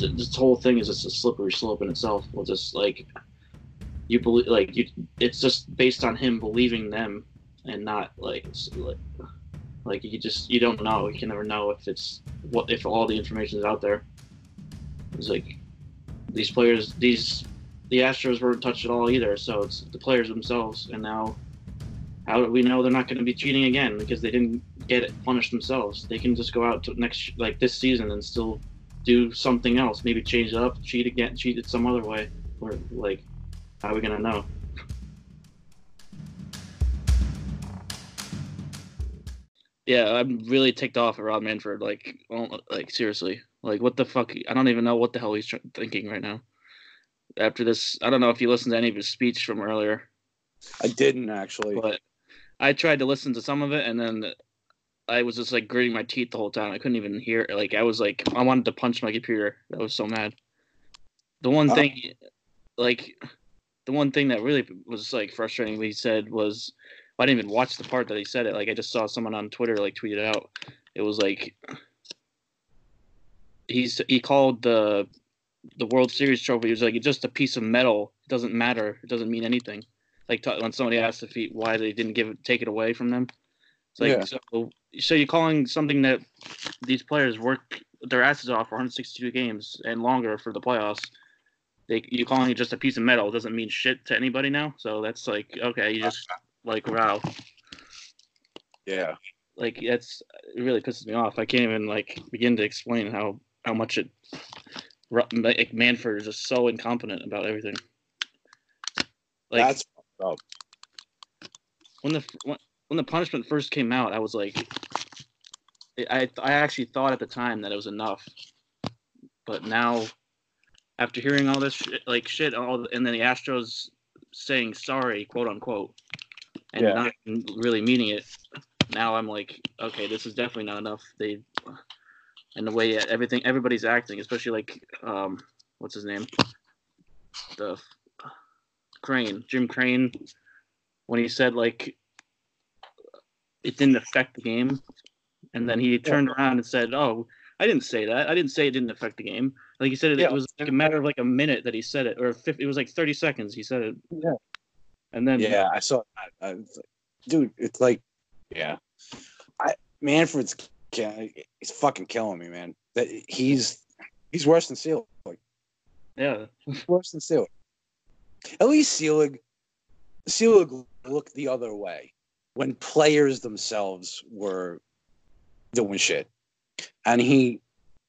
this whole thing is just a slippery slope in itself. We'll just like you believe like you it's just based on him believing them and not like like like you just you don't know. You can never know if it's what if all the information is out there. It's like these players these the astros weren't touched at all either so it's the players themselves and now how do we know they're not going to be cheating again? Because they didn't get punished themselves. They can just go out to next like this season and still do something else maybe change it up cheat again cheat it some other way or like how are we gonna know? Yeah, I'm really ticked off at Rob Manfred. Like, oh, like seriously, like what the fuck? I don't even know what the hell he's thinking right now. After this, I don't know if you listened to any of his speech from earlier. I didn't actually, but I tried to listen to some of it, and then I was just like gritting my teeth the whole time. I couldn't even hear. Like I was like, I wanted to punch my computer. I was so mad. The one oh. thing, like the one thing that really was like frustrating he said was I didn't even watch the part that he said it. Like I just saw someone on Twitter like tweeted out. It was like he's he called the the World Series trophy. He was like it's just a piece of metal. It doesn't matter. It doesn't mean anything. Like t- when somebody asked if he why they didn't give it take it away from them. It's like yeah. so so you're calling something that these players work their asses off for 162 games and longer for the playoffs they you calling it just a piece of metal doesn't mean shit to anybody now. So that's like okay, you just like wow. Yeah. Like that's it really pisses me off. I can't even like begin to explain how how much it like Manfred is just so incompetent about everything. Like that's up. When the when, when the punishment first came out, I was like, I I actually thought at the time that it was enough, but now after hearing all this shit, like shit, all and then the Astros saying sorry, quote unquote, and yeah. not really meaning it. Now I'm like, okay, this is definitely not enough. They and the way everything everybody's acting, especially like um, what's his name, the Crane, Jim Crane, when he said like it didn't affect the game, and then he turned around and said, "Oh, I didn't say that. I didn't say it didn't affect the game. Like he said, it, yeah. it was like a matter of like a minute that he said it, or 50, it was like thirty seconds. He said it. Yeah. And then yeah, I saw. I, I was like, dude, it's like, yeah, I Manfred's he's fucking killing me, man. That he's he's worse than Selig. Yeah, worse than Selig. At least Selig, Selig looked the other way when players themselves were doing shit and he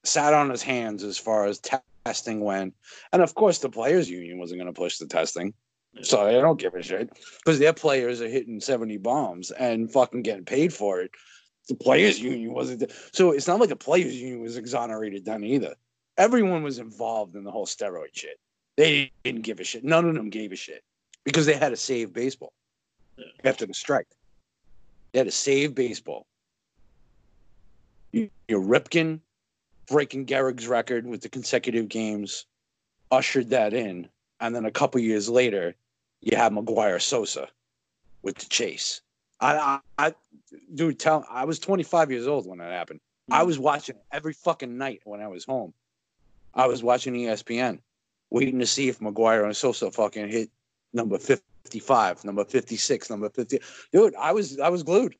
sat on his hands as far as testing went. And of course, the players' union wasn't going to push the testing. So they don't give a shit because their players are hitting 70 bombs and fucking getting paid for it. The players' union wasn't. So it's not like the players' union was exonerated then either. Everyone was involved in the whole steroid shit. They didn't give a shit. None of them gave a shit because they had to save baseball after the strike. They had to save baseball. You, know, Ripken breaking Gehrig's record with the consecutive games ushered that in, and then a couple years later, you have McGwire Sosa with the chase. I, I, I, dude, tell I was 25 years old when that happened. I was watching every fucking night when I was home. I was watching ESPN, waiting to see if McGwire and Sosa fucking hit number 55, number 56, number 50. Dude, I was I was glued.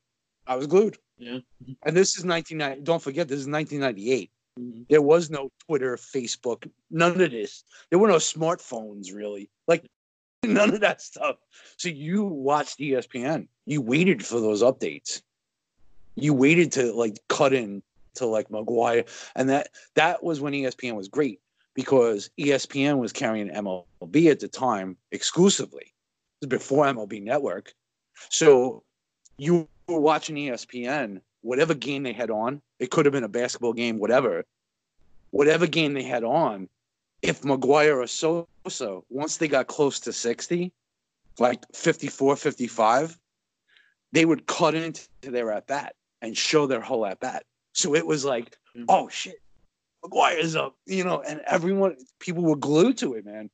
I was glued. Yeah. And this is 1990. Don't forget, this is 1998. Mm-hmm. There was no Twitter, Facebook, none of this. There were no smartphones, really. Like, none of that stuff. So you watched ESPN. You waited for those updates. You waited to like cut in to like McGwire, and that that was when ESPN was great because ESPN was carrying MLB at the time exclusively. Before MLB Network, so you were watching ESPN, whatever game they had on, it could have been a basketball game, whatever, whatever game they had on, if McGwire or Sosa, once they got close to 60, like 54, 55, they would cut into their at bat and show their whole at bat. So it was like, mm-hmm. oh shit, McGwire's up, you know, and everyone, people were glued to it, man.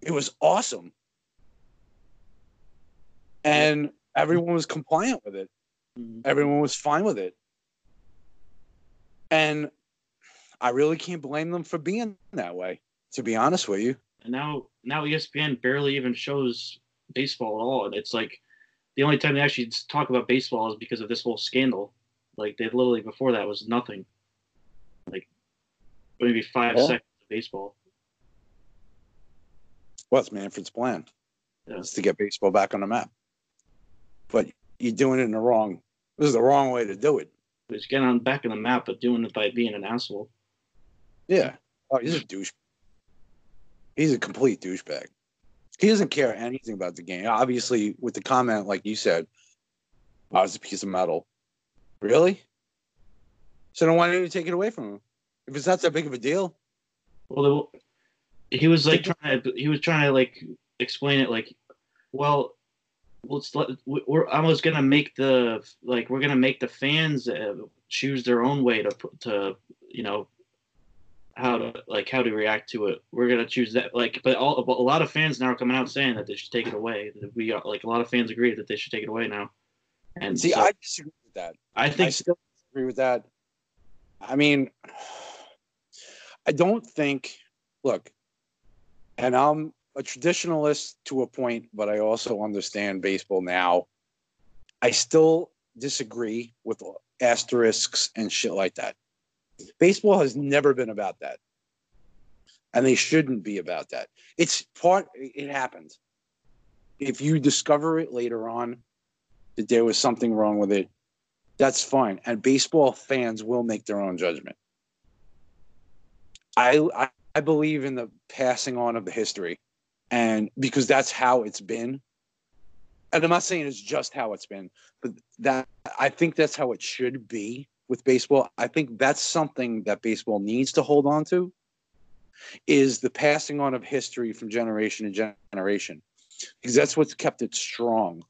It was awesome. And everyone was compliant with it. Mm-hmm. Everyone was fine with it. And I really can't blame them for being that way. To be honest with you, And now now ESPN barely even shows baseball at all. And it's like the only time they actually talk about baseball is because of this whole scandal. Like they literally before that was nothing. Like maybe five Yeah. seconds of baseball. what's Manfred's plan? Yeah. Is to get baseball back on the map. But you're doing it in the wrong. This is the wrong way to do it. It's getting on back on the map, but doing it by being an asshole. Yeah. Oh, he's a douche. He's a complete douchebag. He doesn't care anything about the game. Obviously, with the comment, like you said, oh, I was a piece of metal. Really? So then why didn't you to take it away from him? If it's not that big of a deal. Well, he was like trying to he was trying to like explain it like, well, let's let we're I was gonna make the like we're gonna make the fans uh, choose their own way to put- to you know how to like how to react to it. We're gonna choose that like, but all but a lot of fans now are coming out saying that they should take it away. We are like a lot of fans agree that they should take it away now. And See, so I disagree with that. I think I still disagree with that. I mean, I don't think. Look, and I'm a traditionalist to a point, but I also understand baseball now. I still disagree with asterisks and shit like that. Baseball has never been about that, and they shouldn't be about that. It's part. It happens. If you discover it later on that there was something wrong with it, that's fine. And baseball fans will make their own judgment. I, I I believe in the passing on of the history, and because that's how it's been. And I'm not saying it's just how it's been, but that I think that's how it should be with baseball. I think that's something that baseball needs to hold on to. Is the passing on of history from generation to generation, because that's what's kept it strong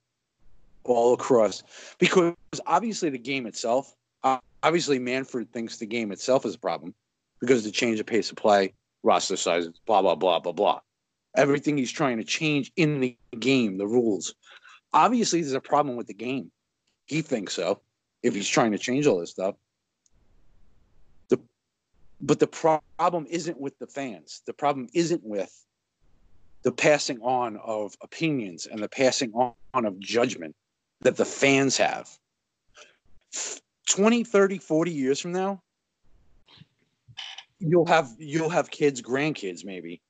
all across because obviously the game itself uh, obviously manfred thinks the game itself is a problem because the change of pace of play roster sizes blah blah blah blah blah everything he's trying to change in the game the rules. Obviously there's a problem with the game. He thinks so if he's trying to change all this stuff. The but the pro- problem isn't with the fans. The problem isn't with the passing on of opinions and the passing on of judgment that the fans have. 20 30 40 years from now you'll have you'll have kids grandkids maybe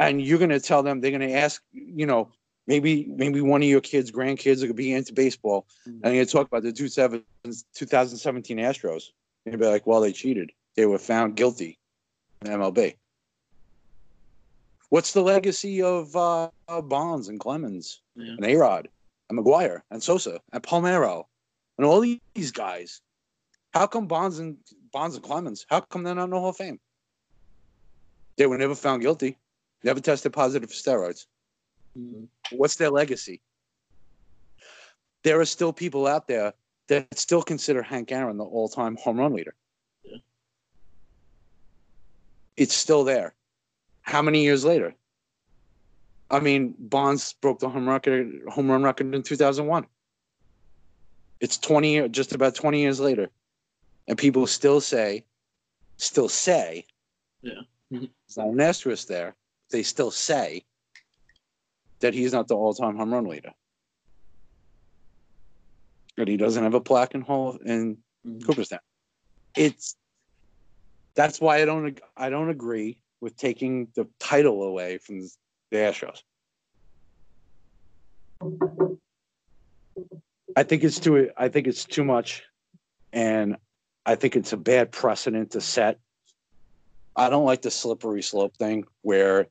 and you're going to tell them they're going to ask you know maybe maybe one of your kids grandkids are going to be into baseball and they're going to talk about the 2017 astros and be like well they cheated they were found guilty in mlb what's the legacy of uh, bonds and clemens Yeah. and A-Rod and McGwire and Sosa and Palmeiro and all these guys. How come Bonds and Bonds and Clemens? How come they're not in the Hall of Fame? They were never found guilty, never tested positive for steroids. Mhm. What's their legacy? There are still people out there that still consider Hank Aaron the all-time home run leader. Yeah. It's still there. How many years later? I mean, Bonds broke the home record, home run record in 2001. It's 20, just about 20 years later, and people still say, still say, Yeah. There's not an asterisk there. They still say that he's not the all-time home run leader, that he doesn't have a plaque in Hall in Mhm. Cooperstown. It's that's why I don't I don't agree with taking the title away from the Astros. I think it's too I think it's too much, and I think it's a bad precedent to set. I don't like the slippery slope thing where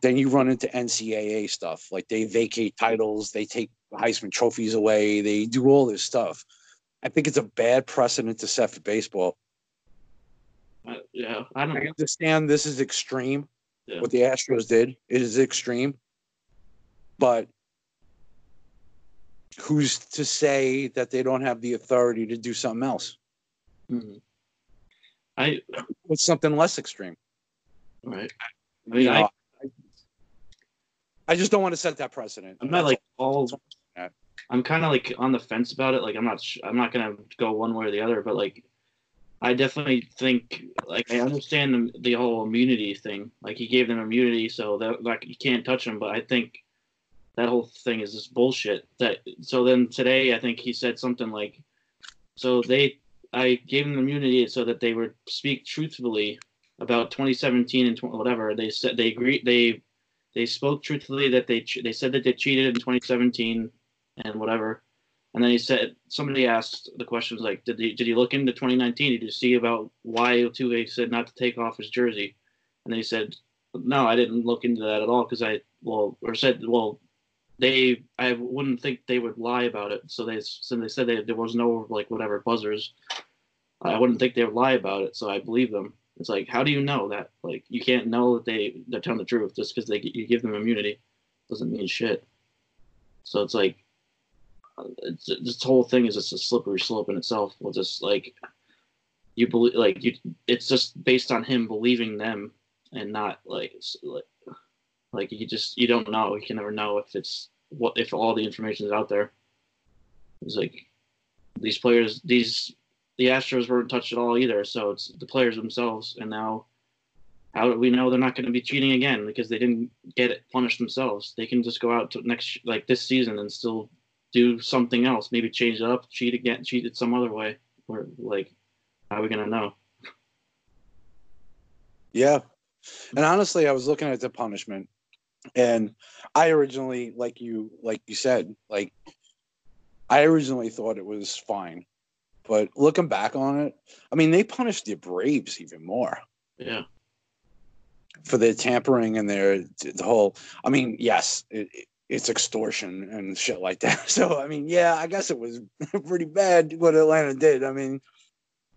then you run into NCAA stuff like they vacate titles, they take Heisman trophies away, they do all this stuff. I think it's a bad precedent to set for baseball. Uh, yeah, I don't. I understand this is extreme. Yeah. What the Astros did it is extreme, but who's to say that they don't have the authority to do something else? Mhm. I What's something less extreme? right. I mean, You I, know, I, I just don't want to set that precedent. I'm not like all. I'm kind of like on the fence about it. Like I'm not. Sh- I'm not gonna go one way or the other. But like, I definitely think like I understand the, the whole immunity thing. Like he gave them immunity, so that like you can't touch them. But I think that whole thing is just bullshit. That so then today I think he said something like, so they I gave them immunity so that they would speak truthfully about 2017 and 20, whatever. They said they agreed they they spoke truthfully that they they said that they cheated in 2017 and whatever. And then he said somebody asked the questions like, did he did he look into 2019? Did you see about why Altuve said not to take off his jersey? And then he said, no, I didn't look into that at all because I well or said well they I wouldn't think they would lie about it. So they so they said they, there was no like whatever buzzers. I wouldn't think they would lie about it, so I believe them. It's like, how do you know that? Like, you can't know that they they're telling the truth just because they you give them immunity doesn't mean shit. So it's like, it's, this whole thing is just a slippery slope in itself. Well, just like you believe, like you, it's just based on him believing them and not like like like you just you don't know. You can never know if it's what if all the information is out there. It's like these players, these the Astros weren't touched at all either. So it's the players themselves. And now, how do we know they're not going to be cheating again because they didn't get it punished themselves? They can just go out to next like this season and still do something else. Maybe change it up, cheat again, cheat it some other way. Or like, how are we going to know? Yeah. And honestly, I was looking at the punishment, and I originally, like you, like you said, like I originally thought it was fine but looking back on it, I mean, they punished the Braves even more. Yeah. For their tampering and their the whole. I mean, yes, it, it's extortion and shit like that. So I mean, yeah, I guess it was pretty bad what Atlanta did. I mean,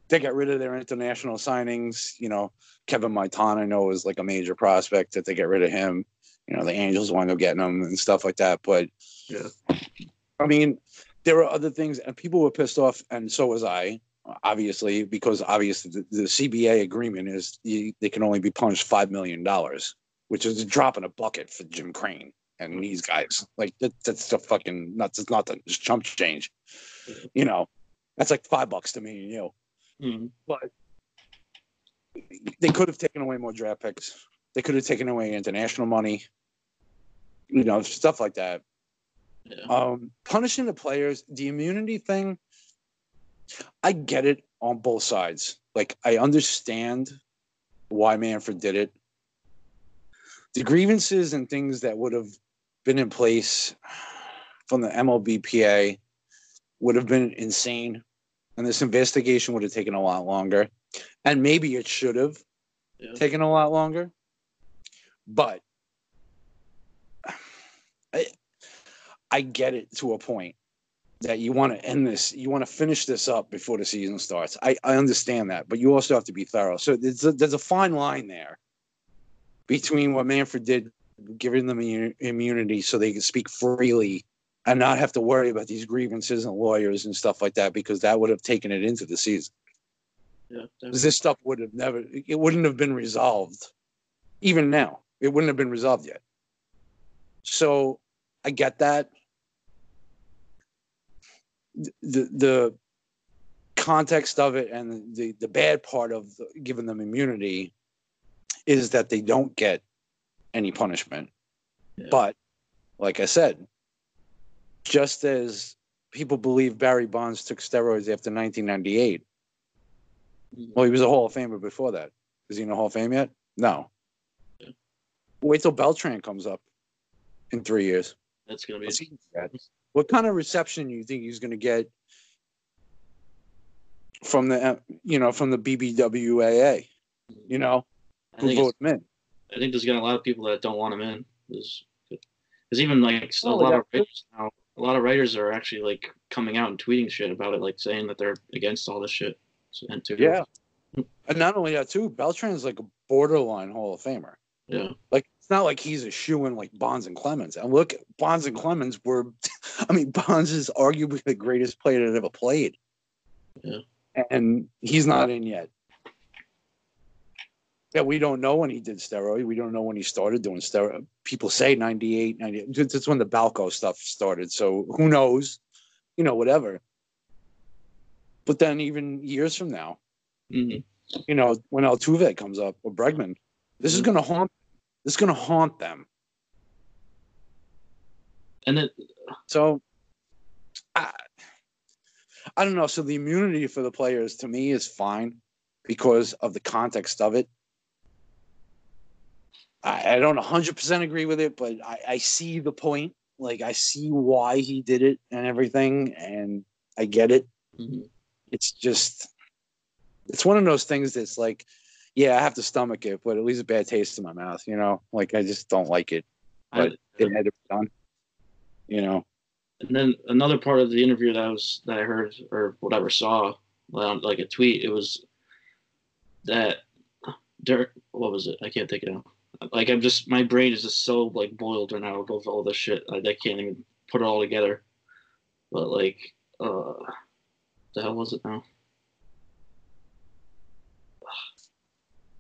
they got rid of their international signings. You know, Kevin Maitan, I know was like a major prospect that they get rid of him. You know, the Angels wound up getting him and stuff like that. But yeah, I mean, there were other things, and people were pissed off, and so was I, obviously, because obviously the, the CBA agreement is you, they can only be punished five million dollars, which is a drop in a bucket for Jim Crane and these guys. Like that, that's the fucking not just nothing, it's chump change. You know, that's like five bucks to me and you. Mm-hmm. But they could have taken away more draft picks. They could have taken away international money. You know, stuff like that. Yeah. Um, punishing the players, the immunity thing, I get it on both sides. Like, I understand why Manfred did it. The grievances and things that would have been in place from the MLBPA would have been insane. And this investigation would have taken a lot longer. And maybe it should have Yeah. taken a lot longer. But I, I get it to a point that you want to end this, you want to finish this up before the season starts. I, I understand that, but you also have to be thorough. So there's a, there's a fine line there between what Manfred did, giving them immunity so they could speak freely and not have to worry about these grievances and lawyers and stuff like that, because that would have taken it into the season. Yeah. definitely. This stuff would have never, it wouldn't have been resolved. Even now, it wouldn't have been resolved yet. So I get that. The the context of it and the the bad part of the, giving them immunity is that they don't get any punishment. Yeah. But like I said, just as people believe Barry Bonds took steroids after 1998, well, he was a Hall of Famer before that. Is he in the Hall of Fame yet? No. Wait till Beltran comes up in three years. That's gonna be. What's he gonna get? What kind of reception do you think he's going to get from the, uh, you know, from the BBWAA? You know, I who vote him in? I think there's gonna a lot of people that don't want him in. There's, there's even like a Oh, lot yeah. of writers now. A lot of writers are actually like coming out and tweeting shit about it, like saying that they're against all this shit. And too. Yeah. And not only that, too, Beltran's like a borderline Hall of Famer. Yeah. Like it's not like he's a shoe in like Bonds and Clemens. And look, Bonds and Clemens were, I mean, Bonds is arguably the greatest player that ever played. Yeah. And he's not in yet. Yeah, we don't know when he did steroid. We don't know when he started doing steroid. People say 98, 98. That's when the Balco stuff started. So who knows? You know, whatever. But then even years from now, Mhm. You know, when Altuve comes up or Bregman, this is Mhm. going to haunt. This is going to haunt them. And it, So, I, I don't know. So the immunity for the players to me is fine because of the context of it. I, I don't 100% agree with it, but I, I see the point. Like, I see why he did it and everything, and I get it. Mhm. It's just, it's one of those things that's like, yeah, I have to stomach it, but at least a bad taste in my mouth, you know? Like, I just don't like it. I- But it had to be done, you know? And then another part of the interview that I was that I heard or whatever saw, like a tweet, it was that Derek. What was it? I can't think of it. Like I'm just my brain is just so like boiled right now with all this shit. I, I can't even put it all together. But like, uh, the hell was it now?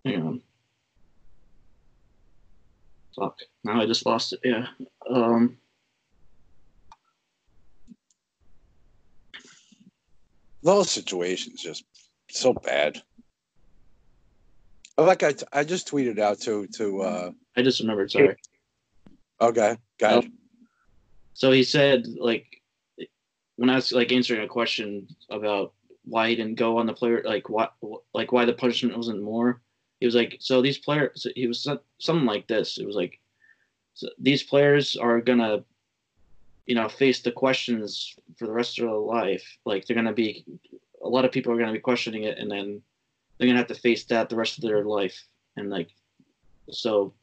Hang on. Fuck. Now I just lost it. Yeah. Um. the whole situation's just so bad. Like I, I just tweeted out to to uh I just remembered. Sorry. okay, got it. So he said, like, when I was like answering a question about why he didn't go on the player, like why, like why the punishment wasn't more. He was like, so these players. He was something like this. It was like, so these players are gonna, you know, face the questions for the rest of their life. Like they're gonna be, a lot of people are gonna be questioning it, and then they're gonna have to face that the rest of their life. And like, so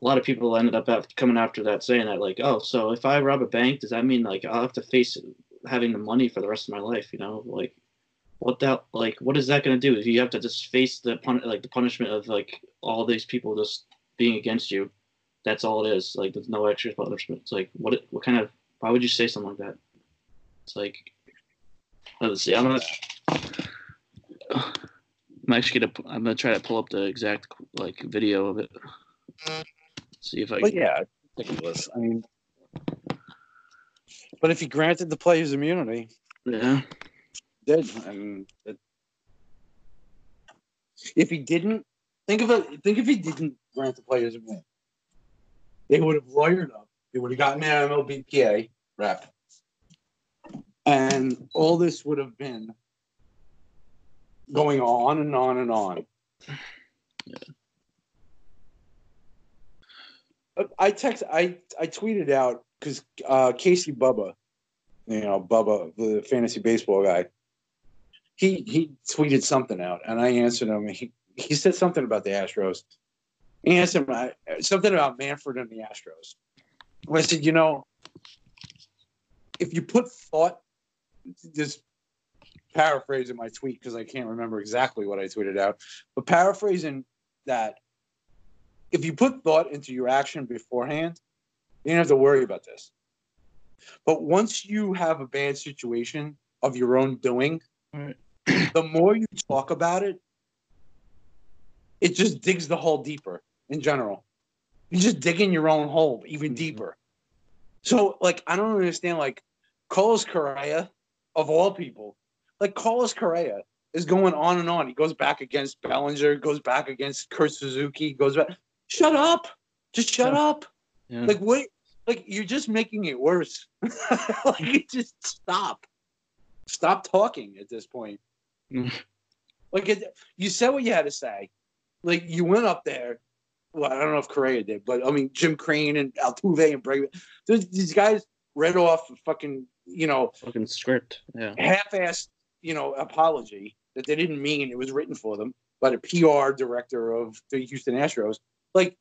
a lot of people ended up af- coming after that saying that like oh so if i rob a bank does that mean like i'll have to face having the money for the rest of my life you know like what that like what is that going to do? If you have to just face the pun- like the punishment of like all these people just being against you. That's all it is like there's no extra punishment. It's like what it- what kind of why would you say something like that? It's like let's see i'm gonna i'm actually gonna i'm gonna try to pull up the exact like video of it. See if i But yeah, ridiculous. I mean, but if he granted the players immunity, yeah did and it, if he didn't think of it, think if he didn't grant the players a win, they would have lawyered up. They would have gotten their MLBPA rep, and all this would have been going on and on and on. I text I I tweeted out because uh, Casey Bubba, you know Bubba, the fantasy baseball guy, he he tweeted something out, and I answered him. He he said something about the Astros. He answered him, something about Manfred and the Astros. I said, you know, if you put thought, just paraphrasing my tweet because I can't remember exactly what I tweeted out, but paraphrasing that if you put thought into your action beforehand, you don't have to worry about this. But once you have a bad situation of your own doing, Right. the more you talk about it, it just digs the hole deeper in general. You just dig in your own hole even Mhm. deeper. So, like, I don't understand, like, Carlos Correa, of all people, like, Carlos Correa is going on and on. He goes back against Bellinger, goes back against Kurt Suzuki, goes back. Shut up. Just shut Yeah. up. yeah Like, what? Like, you're just making it worse. like, just stop. Stop talking at this point. Mm. like, it, you said what you had to say. Like, you went up there. Well, I don't know if Correa did, but I mean, Jim Crane and Altuve and Bregman. These these guys read off a fucking, you know, fucking script yeah half-assed, you know, apology that they didn't mean it was written for them by the PR director of the Houston Astros. Like,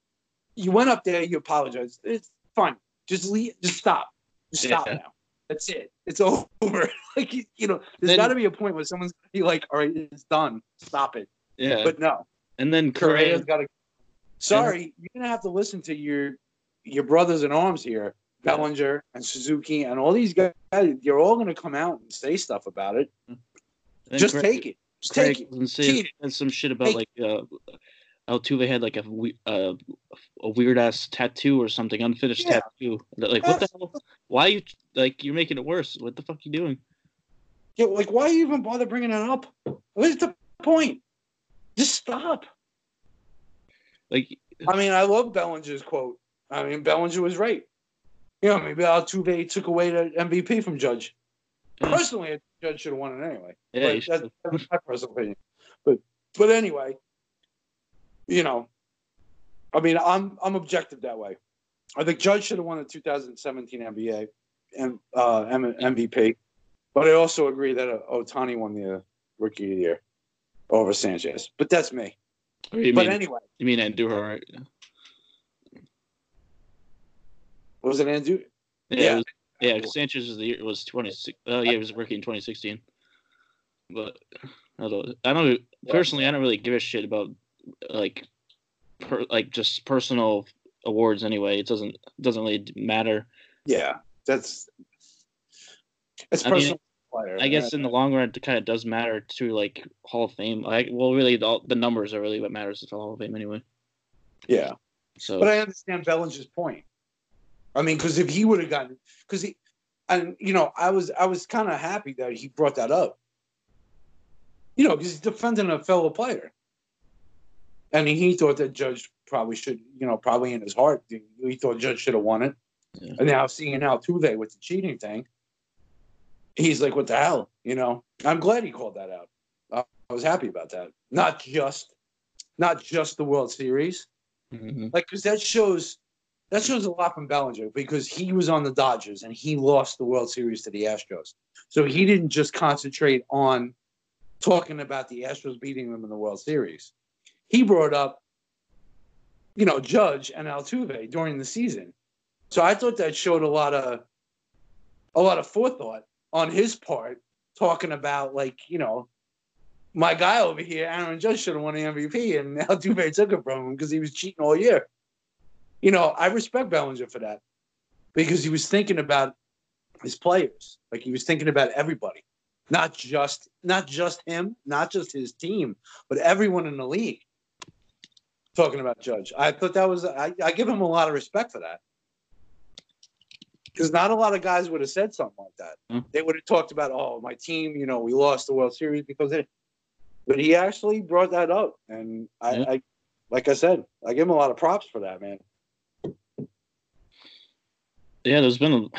you went up there, you apologized. It's fine. Just leave. Just stop. Just stop Yeah. now. That's it. It's over. like, you, know, there's got to be a point where someone's gonna be like, "All right, it's done. Stop it." yeah But no, and then Correa's Correa got to. Sorry, you're gonna have to listen to your your brothers in arms here, Yeah. Bellinger and Suzuki and all these guys. You're all gonna come out and say stuff about it. Just Craig- take it. Just Craig take it. saying it. and some shit about Take like uh Altuve had like a uh, a weird ass tattoo or something unfinished Yeah. tattoo like what the hell why you like you're making it worse what the fuck are you doing Yeah, like why you even bother bringing it up? What's the point? Just stop. Like I mean, I love Bellinger's quote. I mean, Bellinger was right. You know, maybe Altuve took away the MVP from Judge. Yeah. Personally, Judge should have won it anyway. Yeah, that's, that's my personal opinion. But but anyway, you know, I mean, I'm I'm objective that way. I think Judge should have won the 2017 NBA and uh, M- MVP, but I also agree that uh, Ohtani won the uh, Rookie of the Year over Sanchez. But that's me. You But mean anyway, you mean Andujar, right? was it Andrew? Yeah, Yeah. was, yeah. Sanchez was the year was twenty six. Oh yeah, he was a rookie in twenty sixteen. But I don't. I don't personally. I don't really give a shit about like, per, like just personal awards. Anyway, it doesn't doesn't really matter. Yeah, that's it's I mean, personal. player. I guess in the long run, it kind of does matter to like Hall of Fame. Like, well, really, the, the numbers are really what matters to the Hall of Fame anyway. yeah, So but I understand Bellinger's point. I mean, because if he would have gotten, because he, and you know, I was I was kind of happy that he brought that up. You know, because he's defending a fellow player, and he thought that Judge probably should, you know, probably in his heart, he thought Judge should have won it. Yeah. And now seeing Altuve with the cheating thing, he's like, "What the hell?" You know. I'm glad he called that out. I was happy about that. Not just, not just the World Series, mhm. like because that shows that shows a lot from Bellinger because he was on the Dodgers and he lost the World Series to the Astros. So he didn't just concentrate on talking about the Astros beating them in the World Series. He brought up, you know, Judge and Altuve during the season. So I thought that showed a lot of a lot of forethought on his part, talking about like, you know, my guy over here, Aaron Judge should have won the MVP, and Altuve took it from him because he was cheating all year. You know, I respect Bellinger for that because he was thinking about his players, like he was thinking about everybody, not just not just him, not just his team, but everyone in the league. Talking about Judge, I thought that was I, I give him a lot of respect for that because not a lot of guys would have said something like that. Hmm. They would have talked about, oh, my team, you know, we lost the World Series because of it. But he actually brought that up, and I, Yeah. I, like I said, I give him a lot of props for that, man. yeah, there's been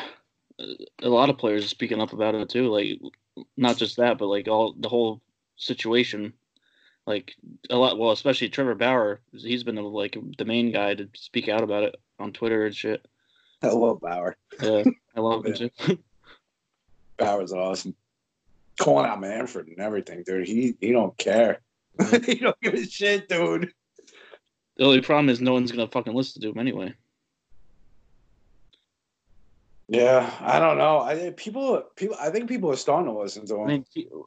a, a lot of players speaking up about it too. Like, not just that, but like all the whole situation. Like a lot, well, especially Trevor Bauer. He's been like the main guy to speak out about it on Twitter and shit. I love Bauer. Yeah, I love him too. Bauer's awesome. Calling out Manfred and everything, dude. He he don't care. Mm-hmm. he don't give a shit, dude. The only problem is no one's gonna fucking listen to him anyway. Yeah, I don't know. I think people people I think people are starting to listen to him. I mean,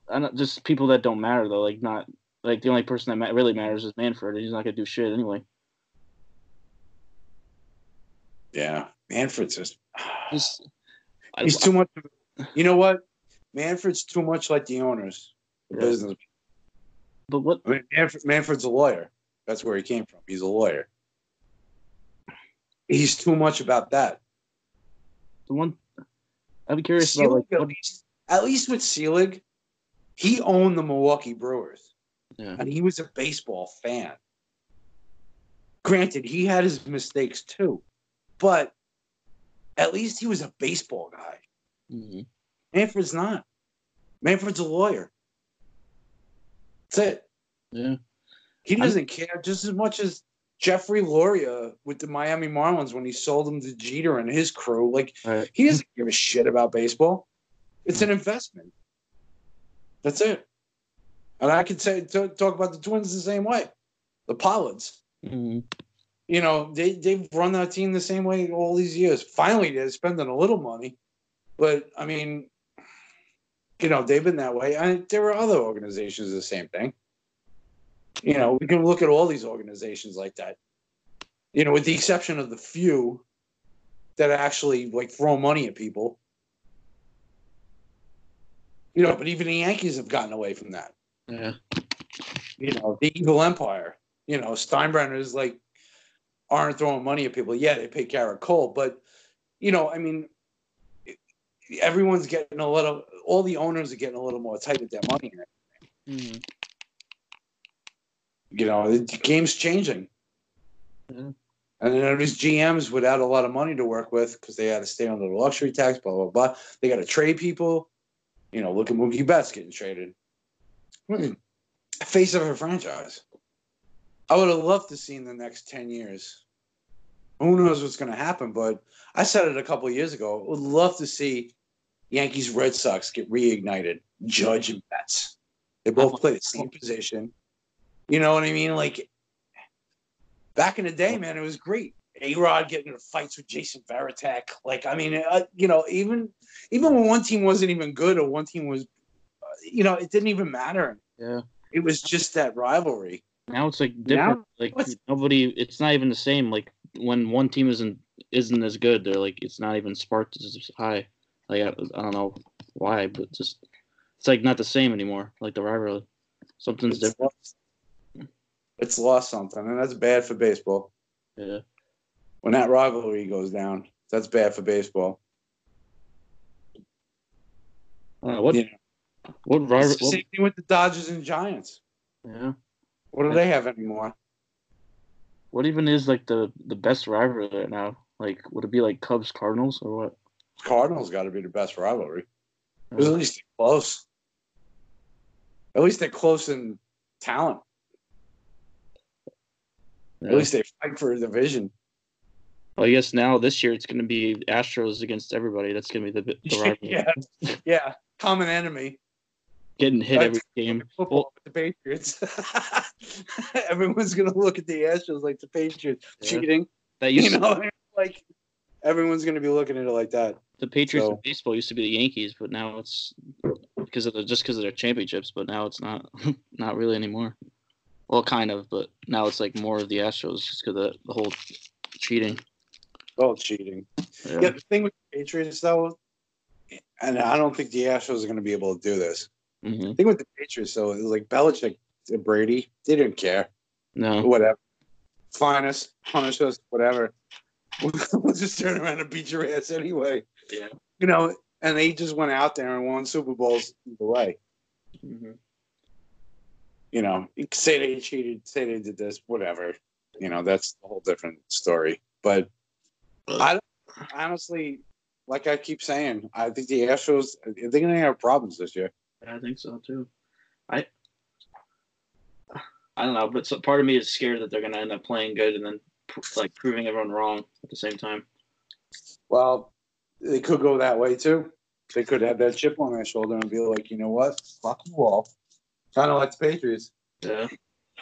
I don't, just people that don't matter though. Like not like the only person that ma- really matters is Manfred. And he's not gonna do shit anyway. yeah. Manfred's just I, he's too much you know what? Manfred's too much like the owners, the Yeah. business. but what? I mean, Manfred, Manfred's a lawyer. That's where he came from. He's a lawyer. He's too much about that. The one I'd be curious about like at, least, at least with Selig, he owned the Milwaukee Brewers yeah. and he was a baseball fan. Granted, he had his mistakes too, but at least he was a baseball guy. Mhm. Manfred's not. Manfred's a lawyer. That's it. yeah. He I'm- doesn't care just as much as Jeffrey Loria with the Miami Marlins when he sold them to Jeter and his crew. Like Right. he doesn't give a shit about baseball. It's an investment. That's it. And I could say t- talk about the Twins the same way. The Pohlads. Mhm. You know, they they've run that team the same way all these years. Finally, they're spending a little money, but I mean, you know, they've been that way. And there are other organizations the same thing. You know, we can look at all these organizations like that. You know, with the exception of the few that actually like throw money at people. You know, but even the Yankees have gotten away from that Yeah. you know, the evil empire. You know, Steinbrenners like aren't throwing money at people. Yeah, they pay Gerrit Cole, but you know, I mean, everyone's getting a little. All the owners are getting a little more tight with their money. Mhm. you know, the game's changing. Yeah. And then these GMs without a lot of money to work with because they had to stay under the luxury tax, blah blah blah. They got to trade people. You know, look at Mookie Betts getting traded. Hmm. Face of a franchise. I would have loved to see in the next ten years. Who knows what's going to happen? But I said it a couple years ago. I would love to see Yankees Red Sox get reignited. Judge and Betts. They both play the same position. You know what I mean? Like back in the day, man, it was great. A Rod getting into fights with Jason Varitek. Like, I mean, uh, you know, even even when one team wasn't even good or one team was, you know, it didn't even matter. Yeah. It was just that rivalry. Now it's like different. Now- like what's- nobody. It's not even the same. Like when one team isn't isn't as good, they're like it's not even sparked as high. Like I, I don't know why, but just it's like not the same anymore. Like the rivalry, something's It's different. lost, it's lost something, and that's bad for baseball. Yeah. When that rivalry goes down, that's bad for baseball. Uh, what Yeah. What rival? same thing with the Dodgers and Giants. yeah. What do they have anymore? What even is like the the best rivalry right now? Like would it be like Cubs Cardinals or what? Cardinals got to be the best rivalry. 'Cause at least they're close. At least they're close in talent. Yeah. At least they fight for a division. Well, I guess now this year it's going to be Astros against everybody. That's going to be the, the rivalry. yeah, yeah. Common enemy. Getting hit That's- every game. Football with the Patriots. Everyone's gonna look at the Astros like the Patriots Yeah. cheating. That used You to, know, like everyone's gonna be looking at it like that. the Patriots so- in baseball used to be the Yankees, but now it's because of the just because of their championships. But now it's not not really anymore. Well, kind of, but now it's like more of the Astros just because of the whole cheating. Oh, cheating. Yeah. Yeah, the thing with the Patriots though, and I don't think the Astros are gonna be able to do this. Hmm The thing with the Patriots though, is like Belichick and Brady, they didn't care. No. Whatever. Fine us, punish us, whatever. we'll just turn around and beat your ass anyway. Yeah. You know, and they just went out there and won Super Bowls either way. hmm You know, say they cheated, say they did this, whatever. You know, that's a whole different story. But I honestly, like I keep saying, I think the Astros, they're going to have problems this year. I think so too. I I don't know, but so, part of me is scared that they're going to end up playing good and then like proving everyone wrong at the same time. Well, they could go that way too. They could have that chip on their shoulder and be like, you know what? Fuck you all. Kind of like the Patriots. Yeah.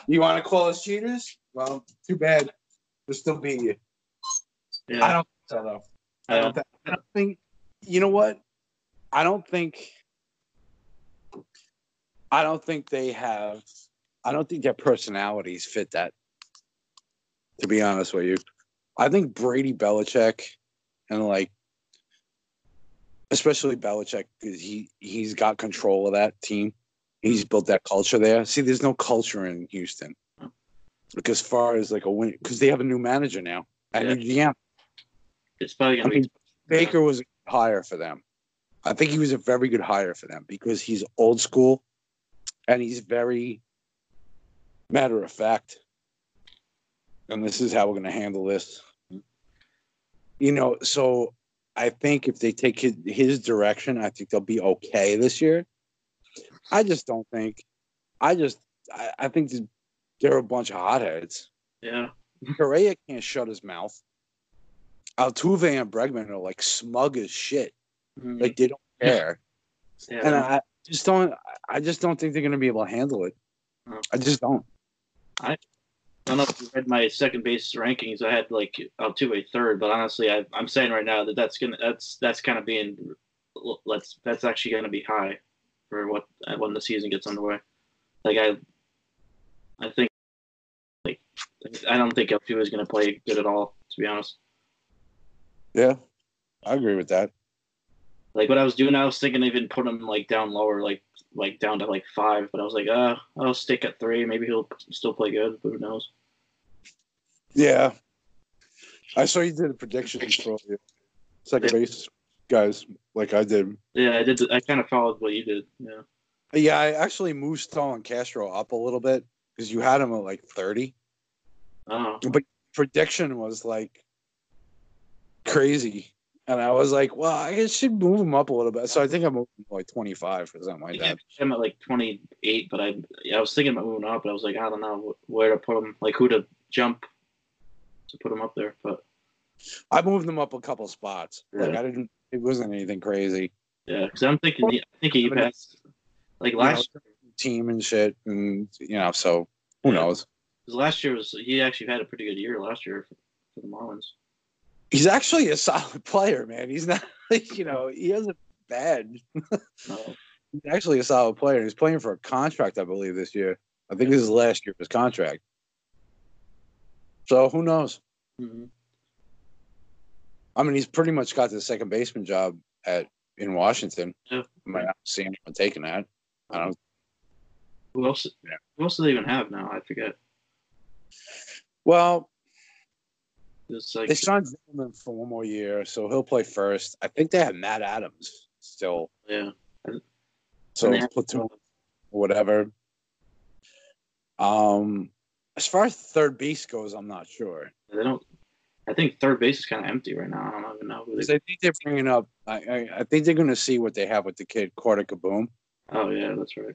You want to call us cheaters? Well, too bad. We'll still beat you. Yeah. I don't think so, though. I I don't, I don't think, you know what? I don't think, I don't think they have, I don't think their personalities fit that, to be honest with you. I think Brady Belichick and like, especially Belichick, 'cause he, he's got control of that team. He's built that culture there. See, there's no culture in Houston. As far as like a win, because they have a new manager now. Yeah. yeah, it's probably I mean, Baker was a good hire for them. I think he was a very good hire for them because he's old school and he's very matter of fact. And this is how we're going to handle this. You know, so I think if they take his, his direction, I think they'll be okay this year. I just don't think. I just, I, I think they're a bunch of hotheads. yeah. Correa can't shut his mouth. Altuve and Bregman are like smug as shit. Mm-hmm. Like they don't care. yeah. And I just don't. I just don't think they're going to be able to handle it. No. I just don't. I don't know if you read my second base rankings. I had like Altuve third, but honestly, I, I'm saying right now that that's gonna that's that's kind of being let's that's actually gonna be high for what when the season gets underway. Like I, I think like I don't think Altuve is gonna play good at all. To be honest, Yeah, I agree with that. Like what I was doing, I was thinking even put him like down lower, like like down to like five. But I was like, uh, I'll stick at three. Maybe he'll still play good, but who knows? Yeah, I saw you did a prediction for second base guys, like I did. Yeah, I did. I kind of followed what you did. Yeah. Yeah, I actually moved Starlin Castro up a little bit because you had him at like 30. Oh, But Prediction was like crazy. And I was like, well, I should move him up a little bit. So I think I'm him to like 25 or something like yeah, that. I'm at like 28, but I I was thinking about moving up, but I was like, I don't know where to put him, like who to jump to put him up there. But I moved him up a couple spots. Like Yeah. I didn't, it wasn't anything crazy. yeah, because I'm thinking, I think he passed like You know, last team and shit. And, you know, so who Yeah. knows? Cause last year was he actually had a pretty good year last year for, for the Marlins. He's actually a solid player, man. He's not like, you know, he hasn't bad. No, He's actually a solid player. He's playing for a contract, I believe, this year. I think this is last year of his contract. So who knows? Mhm. I mean, he's pretty much got the second baseman job at in Washington. Yeah. I might not see anyone taking that. I don't. who else? Yeah. Who else do they even have now? I forget. Well, It's like they signed Zimmerman for one more year, so he'll play first. I think they have Matt Adams still, yeah, so platoon whatever. Um, as far as third base goes, I'm not sure. they don't. I think third base is kind of empty right now. I don't even know who they. I think they're bringing up. I, I, I think they're going to see what they have with the kid Carter Kieboom, Oh yeah, that's right.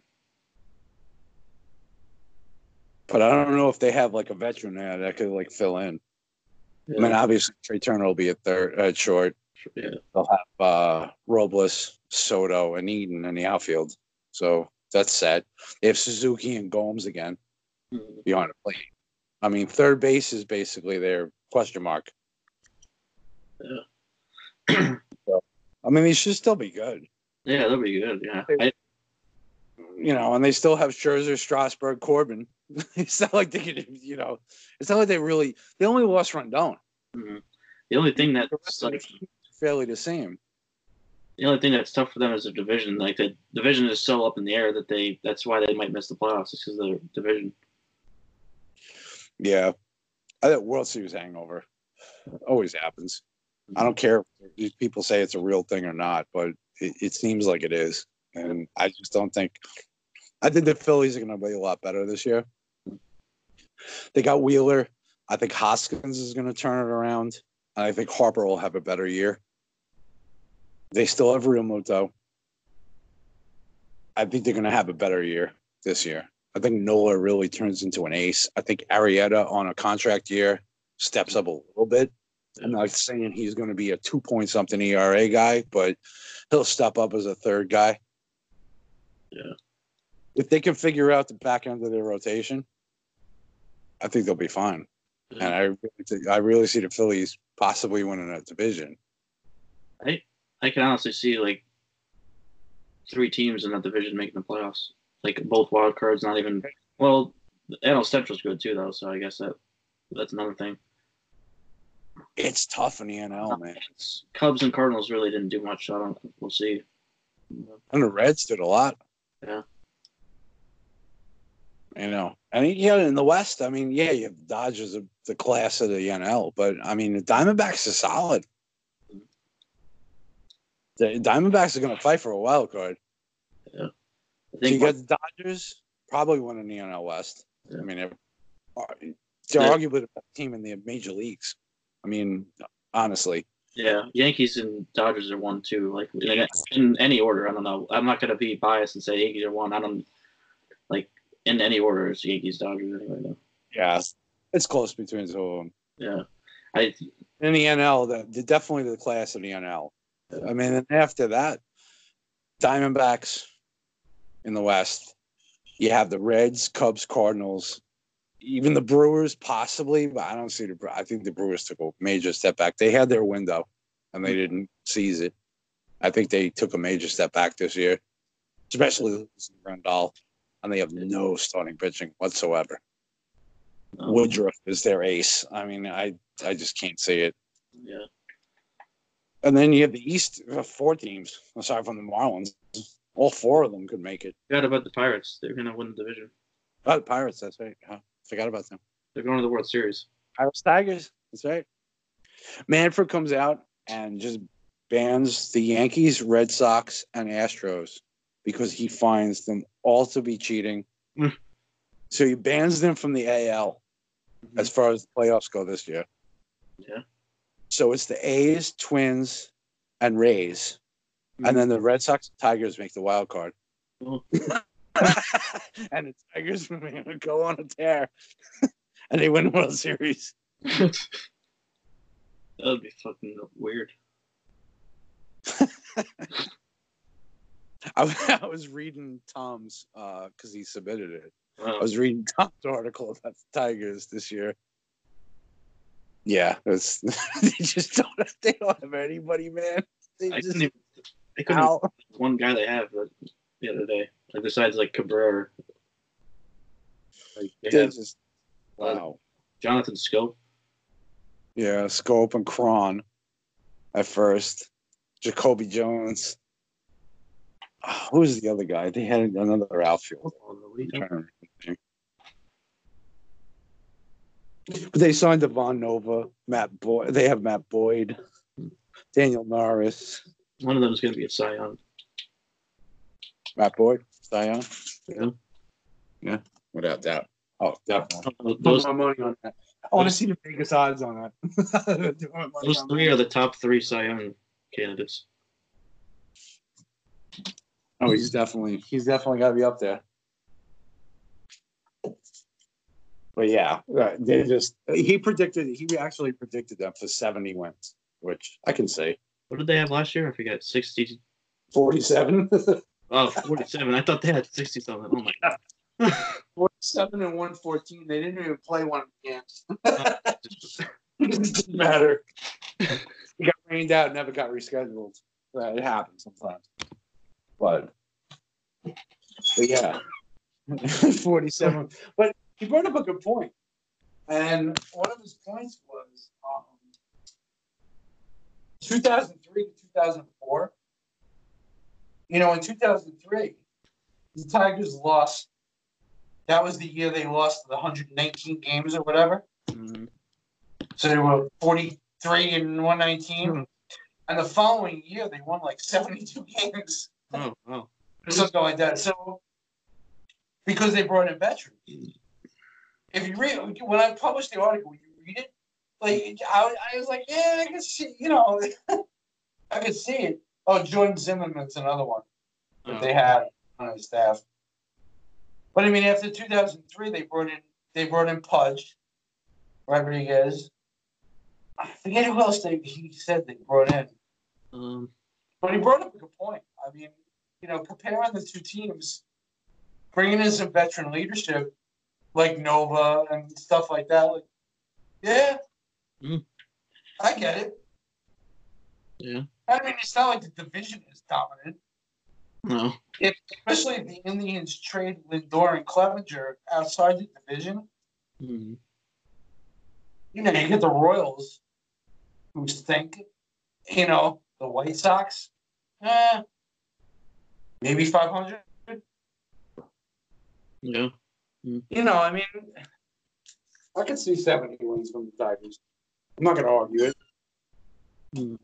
but I don't know if they have like a veteran there that could like fill in. I mean, obviously Trea Turner will be at third, at short. yeah. They'll have uh, Robles, Soto, and Eaton in the outfield, so that's set. They have Suzuki and Gomes again Mhm. behind the plate. I mean, third base is basically their question mark. Yeah. I mean, they should still be good, Yeah, that'll be good. Yeah, I, you know, and they still have Scherzer, Strasburg, Corbin. it's not like they could, you know, it's not like they really they only lost Rendon. mhm. the only thing The that's rest of the like fairly the same. the only thing that's tough for them is the division. Like the division is so up in the air that they that's why they might miss the playoffs. It's because of the division. Yeah, I think World Series hangover always happens. I don't care if people say it's a real thing or not, but it, it seems like it is, and I just don't think. I think the Phillies are going to be a lot better this year. They got Wheeler. I think Hoskins is going to turn it around, and I think Harper will have a better year. They still have Realmuto. I think they're going to have a better year this year. I think Nola really turns into an ace. I think Arrieta on a contract year steps up a little bit. I'm not saying he's going to be a two point something ERA guy, but he'll step up as a third guy. Yeah. If they can figure out the back end of their rotation, I think they'll be fine. Yeah. And I, really think- I really see the Phillies possibly winning that division. I I can honestly see like three teams in that division making the playoffs. Like both wild cards, not even well. NL Central's good too, though. So I guess that that's another thing. It's tough in the NL, man. Cubs and Cardinals really didn't do much. So I don't. We'll see. And the Reds did a lot. Yeah. You know, and yeah, in the West, I mean, yeah, you have Dodgers, of the class of the NL, but I mean, the Diamondbacks are solid. The Diamondbacks are going to fight for a wild card. Yeah. I So you got the Dodgers probably winning the NL West. Yeah. I mean, they're, they're Yeah. arguably the best team in the major leagues. I mean, honestly, yeah, Yankees and Dodgers are one too. Like in, in any order, I don't know. I'm not gonna be biased and say Yankees are one. I don't in any order. It's Yankees Dodgers anyway. Though. yeah, it's close between the two of them. Yeah, I in the NL, the, the definitely the class of the NL. I mean, and after that, Diamondbacks in the West. You have the Reds, Cubs, Cardinals, even the Brewers, possibly, but I don't see the. I think the Brewers took a major step back. They had their window, and they didn't seize it. I think they took a major step back this year, especially losing Grandal, and they have no starting pitching whatsoever. um, Woodruff is their ace. I mean, I I just can't see it. yeah. And then you have the East uh, four teams, aside from the Marlins. All four of them could make it. Forgot about the Pirates. They're gonna win the division. Oh, the Pirates, that's right. Huh, forgot about them. They're going to the World Series. Pirates, Tigers, that's right. Manfred comes out and just bans the Yankees, Red Sox, and Astros because he finds them all to be cheating. Mm. So he bans them from the AL as far as the playoffs go this year. Yeah. So it's the A's, Twins, and Rays, and then the Red Sox, and Tigers make the wild card. Oh. and the Tigers go on a tear, and they win the World Series. that would be fucking weird. I, I was reading Tom's because he submitted it. I was reading Tom's article about the Tigers this year. Yeah, it's they just don't have, they don't have anybody, man. They I just couldn't even. They couldn't. Ow. One guy they have the, the other day, like besides like Cabrera, like they They just uh, wow. Jonathan Schoop. Yeah, Scope and Cron at first. Jacoby Jones. Oh, who was the other guy? They had another outfield. on the I'm lead. trying to remember his name. But they signed Ivan Nova, Matt Boyd. They have Matt Boyd, Daniel Norris, One of them is going to be a Cy Young. Matt Boyd, Zion. Yeah. Yeah, without doubt. Oh, definitely. Those Those my money on that. I want to see the Vegas odds on that. Put my money those three are the top three Cy Young candidates. Oh, he's definitely he's definitely got to be up there. But yeah, they just he predicted he actually predicted them for seventy wins, which I can see. What did they have last year? I forget. 60. Forty-seven. Oh, 47. I thought they had 60 something. Oh my God. 47 and 114. They didn't even play one of the games. It didn't matter. It got rained out, never got rescheduled. Uh, It happens sometimes. But, but yeah, 47. But he brought up a good point. And one of his points was um, 2003 to 2004. You know, in 2003, the Tigers lost. That was the year they lost the 119 games or whatever. Mhm. So they were 43 and 119. Hmm. And the following year, they won like 72 games Oh, wow. or something like that. So, because they brought in veterans. If you read, when I published the article, you read it, like, I, I was like, yeah, I can see, you know, I can see it. Oh, Jordan Zimmermann's another one that Oh. they had on the staff. But I mean, after 2003, they brought in they brought in Pudge, Rodriguez. I forget who else they he said they brought in, Um, but he brought up a good point. I mean, you know, comparing the two teams, bringing in some veteran leadership like Nova and stuff like that. Like, yeah, Mm. I get it. yeah. I mean, it's not like the division is dominant. No. if, especially if the Indians trade Lindor and Clevinger outside the division, Mhm. you know, you get the Royals, who stink. You know, the White Sox, eh, maybe 500. Yeah. You know, I mean, I could see 70 wins from the Tigers. I'm not going to argue it. Hmm.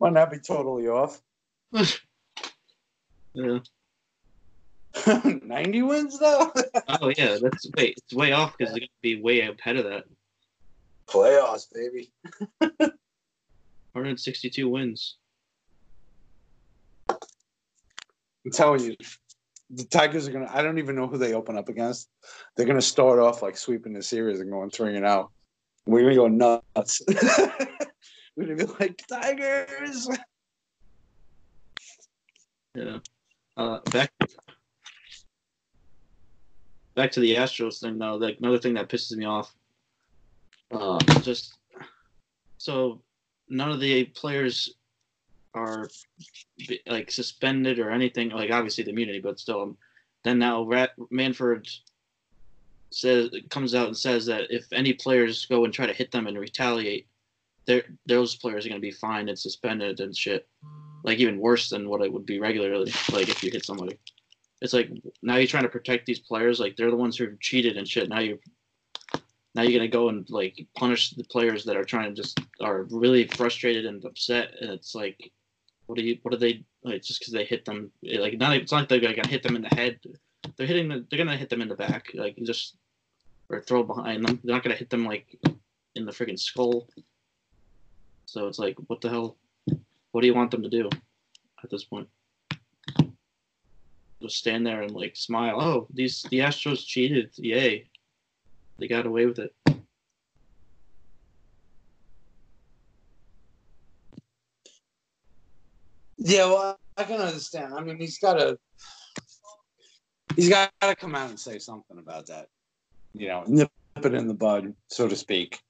Might not be totally off. yeah. 90 wins, though? Oh, yeah. That's wait. It's way off because they're going to be way ahead of that. Playoffs, baby. 162 wins. I'm telling you, the Tigers are gonna. I don't even know who they open up against. They're gonna start off like sweeping the series and going three and out. We're gonna go nuts. We're gonna be like Tigers. Yeah. Uh, back back to the Astros thing though. Like another thing that pisses me off. Uh, just so none of the players are like suspended or anything. Like obviously the immunity, but still. Um, then now Rat- Manfred says comes out and says that if any players go and try to hit them and retaliate, those players are going to be fined and suspended and shit like even worse than what it would be regularly. Like if you hit somebody, it's like now you're trying to protect these players. Like they're the ones who cheated and shit. Now you, now you're gonna go and like punish the players that are trying to just are really frustrated and upset. And it's like, what do you? What do they? Like, just because they hit them, eh, like not. It's not like they're gonna hit them in the head. They're hitting. The, they're gonna hit them in the back, like just or throw behind them. They're not gonna hit them like in the freaking skull. So it's like, what the hell? What do you want them to do at this point? Just stand there and like smile. Oh, these the Astros cheated. Yay! They got away with it. Yeah, well, I can understand. I mean, he's got to he's got to come out and say something about that. You know, nip it in the bud, so to speak.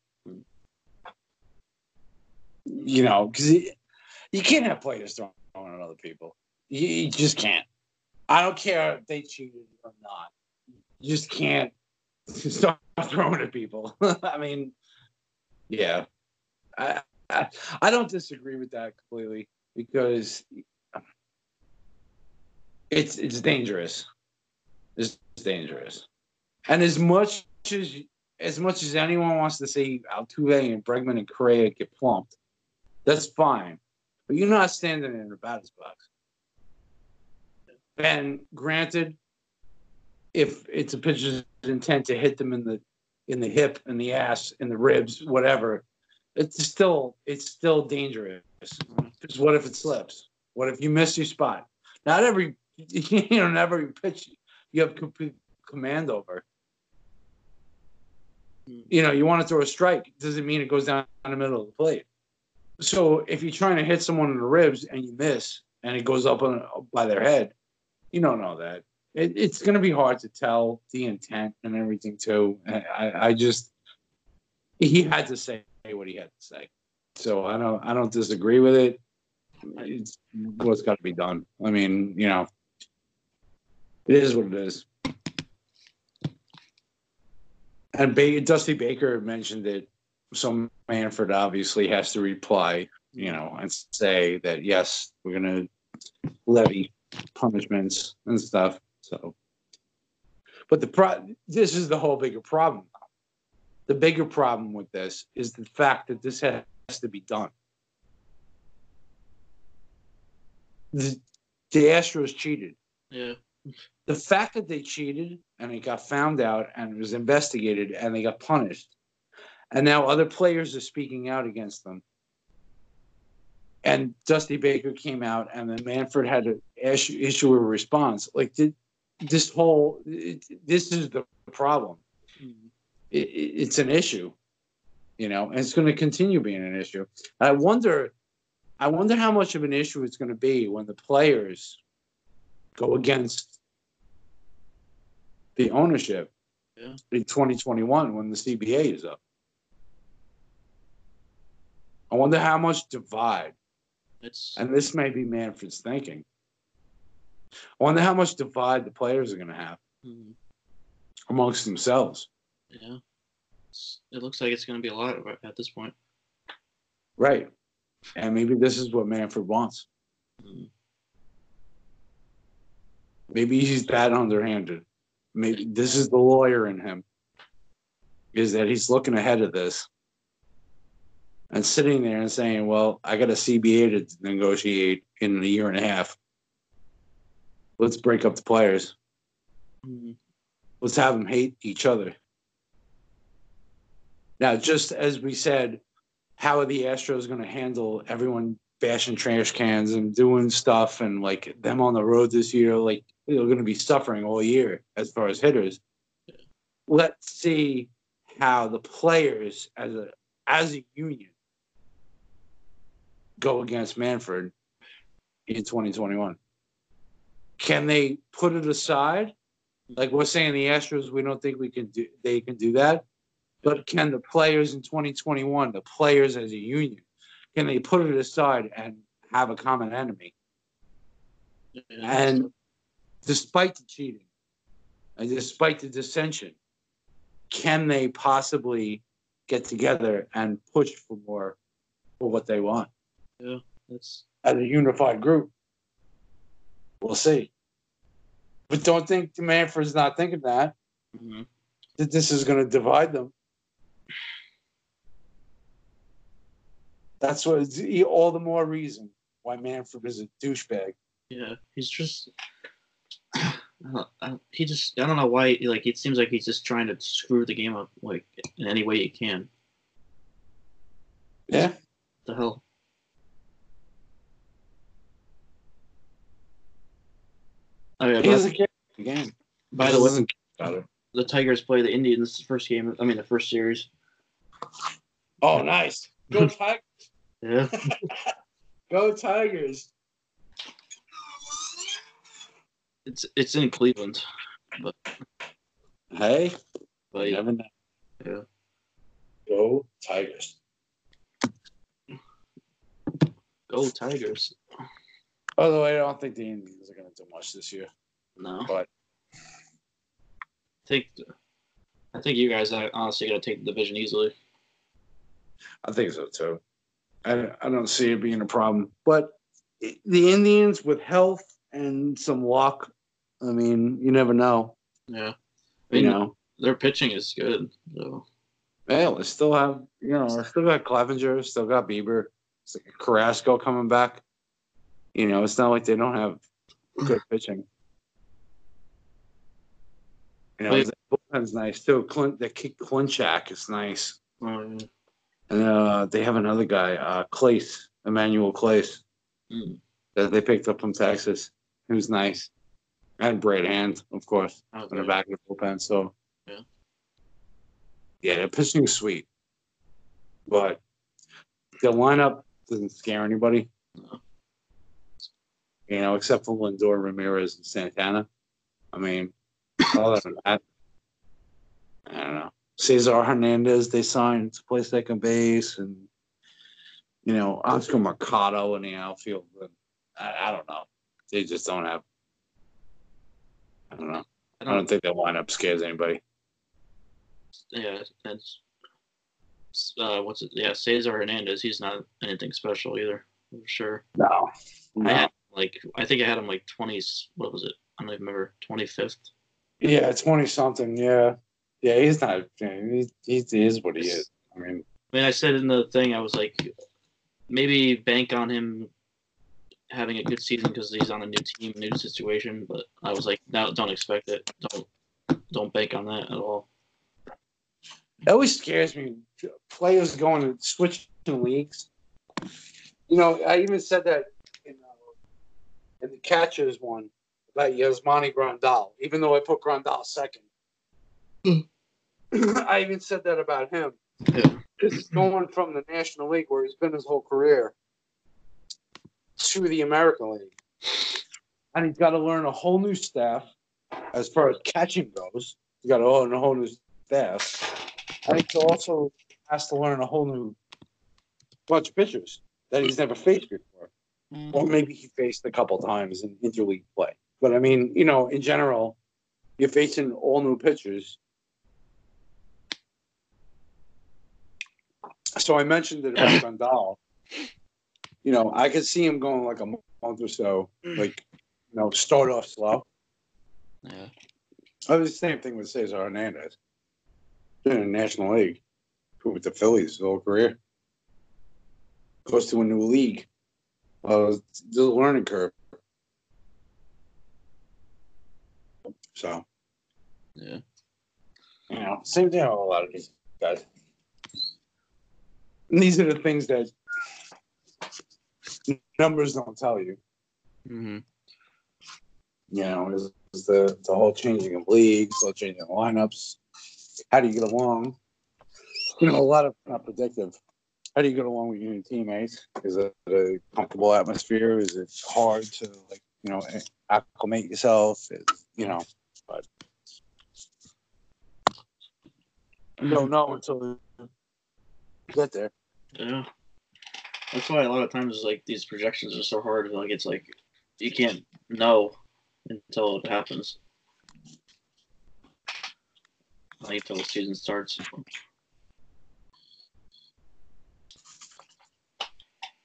You know, because you can't have players throwing at other people. You, you just can't. I don't care if they cheated or not. You just can't start throwing at people. I mean, yeah, I, I I don't disagree with that completely because it's it's dangerous. It's dangerous, and as much as as much as anyone wants to see Altuve and Bregman and Correa get plumped, that's fine. But you're not standing in the batter's box. And granted, if it's a pitcher's intent to hit them in the in the hip, and the ass, and the ribs, whatever, it's still it's still dangerous. Because what if it slips? What if you miss your spot? Not every you know, not every pitch you have complete command over. You know, you want to throw a strike, doesn't mean it goes down in the middle of the plate. So if you're trying to hit someone in the ribs and you miss and it goes up on, by their head, you don't know that. It, it's going to be hard to tell the intent and everything too. I, I just he had to say what he had to say, so I don't I don't disagree with it. It's what's got to be done. I mean, you know, it is what it is. And ba- Dusty Baker mentioned it. So Manfred obviously has to reply, you know, and say that yes, we're going to levy punishments and stuff. So, but the pro- this is the whole bigger problem. The bigger problem with this is the fact that this has to be done. The, the Astros cheated. Yeah. The fact that they cheated and it got found out and it was investigated and they got punished, and now other players are speaking out against them. And Dusty Baker came out, and then Manfred had to issue, issue a response. Like did, this whole, it, this is the problem. Mm-hmm. It, it's an issue, you know, and it's going to continue being an issue. I wonder, I wonder how much of an issue it's going to be when the players go against the ownership Yeah. in 2021 when the CBA is up. I wonder how much divide, It's and this may be Manfred's thinking. I wonder how much divide the players are going to have mm, amongst themselves. yeah. It looks like it's going to be a lot at- at this point. Right. And maybe this is what Manfred wants. Mm. Maybe he's that underhanded. Maybe this is the lawyer in him. Is that he's looking ahead of this and sitting there and saying, Well, I got a CBA to negotiate in a year and a half. Let's break up the players. Mm, Let's have them hate each other. Now, just as we said, how are the Astros going to handle everyone bashing trash cans and doing stuff and like them on the road this year? Like they're going to be suffering all year as far as hitters. Let's see how the players as a as a union go against Manfred in 2021. Can they put it aside? Like we're saying, the Astros, we don't think we can do. They can do that, but can the players in 2021, the players as a union, can they put it aside and have a common enemy? And despite the cheating, and despite the dissension, can they possibly get together and push for more for what they want That's as a unified group? We'll see. But don't think Manfred's not thinking that mhm. that this is going to divide them. That's what all the more reason why Manfred is a douchebag. Yeah, he's just. I don't, I, he just I don't know why like it seems like he's just trying to screw the game up like in any way he can. Yeah. What the hell. Oh yeah. He doesn't care the game. by He the way, about it. the Tigers play the Indians first game. I mean the first series. Oh, nice. Go Tigers. Yeah. Go Tigers. It's it's in Cleveland, but Hey, but you yeah. never know. yeah. Go Tigers. Go Tigers. By the way, I don't think the Indians are going to do much this year. No. But I think I think you guys are honestly gonna take the division easily. I think so too. I, I don't see it being a problem. But the Indians, with health and some luck, I mean, you never know. Yeah. I You mean, know, their pitching is good. So well, they still have, you know, they still got Clevinger, still got Bieber, Carrasco coming back. You know, it's not like they don't have good pitching. You know, the bullpen's nice too. Clint, the kick Karinchak is nice. um, And uh, they have another guy, uh, Clase, Emmanuel Clase, mm, that they picked up from Texas, who's nice. And Brad Hand, of course, in the back of the bullpen. So, Yeah. yeah, their pitching sweet. But the lineup doesn't scare anybody, No. You know, except for Lindor, Ramirez, and Santana. I mean, other than that, I don't know. Cesar Hernandez, they signed to play second base, and you know Oscar Mercado in the outfield. But I, I don't know. They just don't have. I don't know. I I don't think that lineup scares anybody. Yeah, that's. Uh, what's it? Yeah, Cesar Hernandez. He's not anything special either, for sure. No. I had like I think I had him like twenties. What was it? I don't even remember. Twenty fifth. Yeah, twenty something. Yeah, yeah. He's not. He, he, he is what he is. I mean, I mean, I said in the thing, I was like, maybe bank on him having a good season because he's on a new team, new situation. But I was like, no, don't expect it. Don't don't bank on that at all. it always scares me. Players going to switch leagues. You know, I even said that in, in the catchers one about Yasmani Grandal, even though I put Grandal second. Hmm. I even said that about him. Yeah. Just going from the National League, where he's been his whole career, to the American League. And he's got to learn a whole new staff as far as catching goes. He's got to learn a whole new staff. And he also has to learn a whole new bunch of pitchers that he's never faced before. Mm-hmm. Or maybe he faced a couple times in interleague play. But I mean, you know, in general, you're facing all new pitchers. So I mentioned it about Grandal. You know, I could see him going like a month or so, mm. like, you know, start off slow. Yeah. Oh, the same thing with Cesar Hernandez. Been in the National League with the Phillies his whole career. Goes to a new league. Uh, the learning curve. So, Yeah. you know, same thing with a lot of these guys. And these are the things that numbers don't tell you. Mm-hmm. You know, is, is the the whole changing of leagues, the whole changing of lineups. How do you get along? You know, a lot of not predictive. How do you get along with your teammates? Is it a comfortable atmosphere? Is it hard to like you know acclimate yourself? You know, but you don't know until you get there. Yeah. That's why a lot of times like these projections are so hard. Like it's like you can't know until it happens. Until the season starts.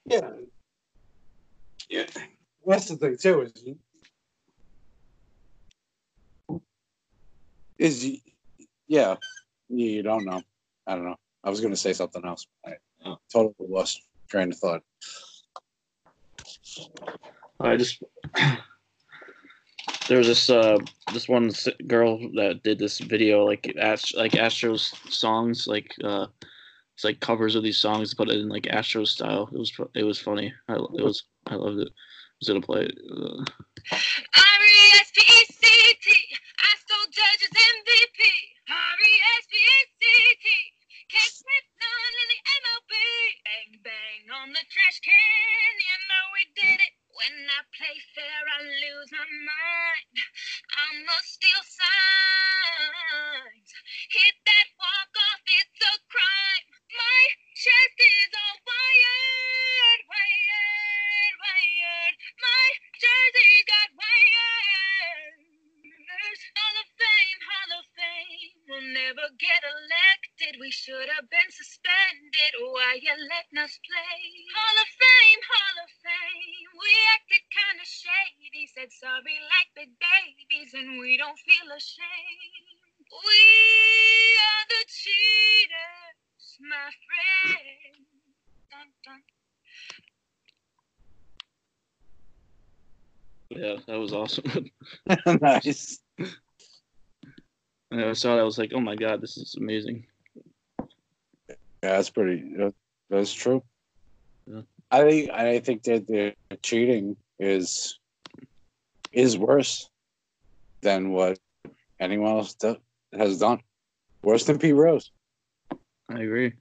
Yeah. Yeah. That's the thing too is is y- yeah you, you don't know. I don't know. I was going to say something else. I Oh. totally lost train of thought. I just there was this uh this one girl that did this video like Ast- like Astros songs like uh it's like covers of these songs but it in like Astro style. It was it was funny. I it was I loved it. I was gonna play it. R-E-S-P-E-C-T. Astro Judges MVP. R-E-S-P-E-C-T. Can't quit none in the MLB. Bang, bang on the trash can. You know we did it. When I play fair, I lose my mind. I'ma steal signs. Awesome. nice. And I saw that I was like, oh my god, this is amazing. Yeah, that's pretty. that- That's true. Yeah. I think I think that the cheating is is worse than what anyone else do, has done. Worse than Pete Rose. I agree.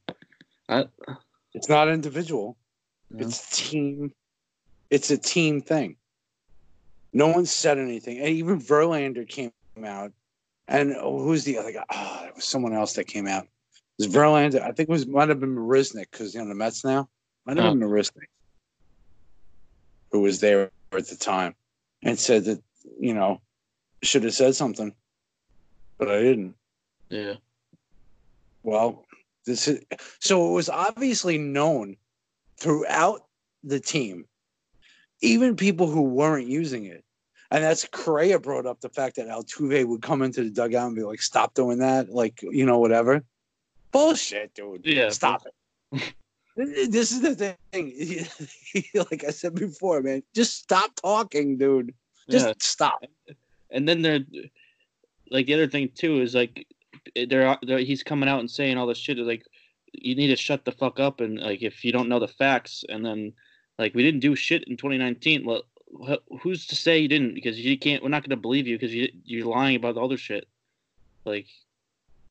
I It's not individual. Yeah. It's team. It's a team thing. No one said anything, and even Verlander came out. And who's the other guy? Oh, it was someone else that came out. It was Verlander. I think it was might have been Marisnick because you know the Mets now. Might have Oh. been Marisnick who was there at the time and said that you know should have said something, but I didn't. yeah. Well, this is so it was obviously known throughout the team, even people who weren't using it. And that's Correa brought up the fact that Altuve would come into the dugout and be like, "Stop doing that," like you know, whatever. Bullshit, dude. Yeah, stop it. this is the thing. like I said before, man, just stop talking, dude. Just yeah. stop. and then there like the other thing too is like they're, they're he's coming out and saying all this shit like you need to shut the fuck up and like if you don't know the facts and then like we didn't do shit in 2019 well who's to say you didn't? Because you can't we're not going to believe you because you, you're lying about the other shit. Like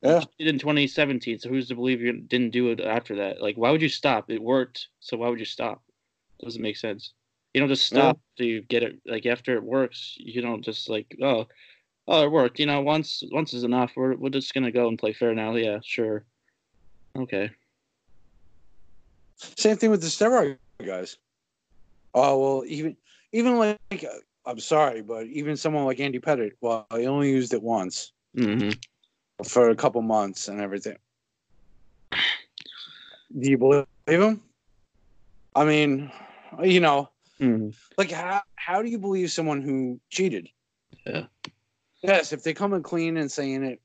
Yeah. you did in 2017 so who's to believe you didn't do it after that? Like why would you stop? It worked so why would you stop? Doesn't make sense. You don't just stop till you get it like after it works. You don't just like oh oh it worked. You know once once is enough. We're, we're just gonna go and play fair now. Yeah sure. Okay. Same thing with the steroid guys. Oh well, even even like uh, I'm sorry, but even someone like Andy Pettitte, well, he only used it once hmm for a couple months and everything. Do you believe him? I mean, you know, hmm like how how do you believe someone who cheated? Yeah. Yes, if they come in clean and saying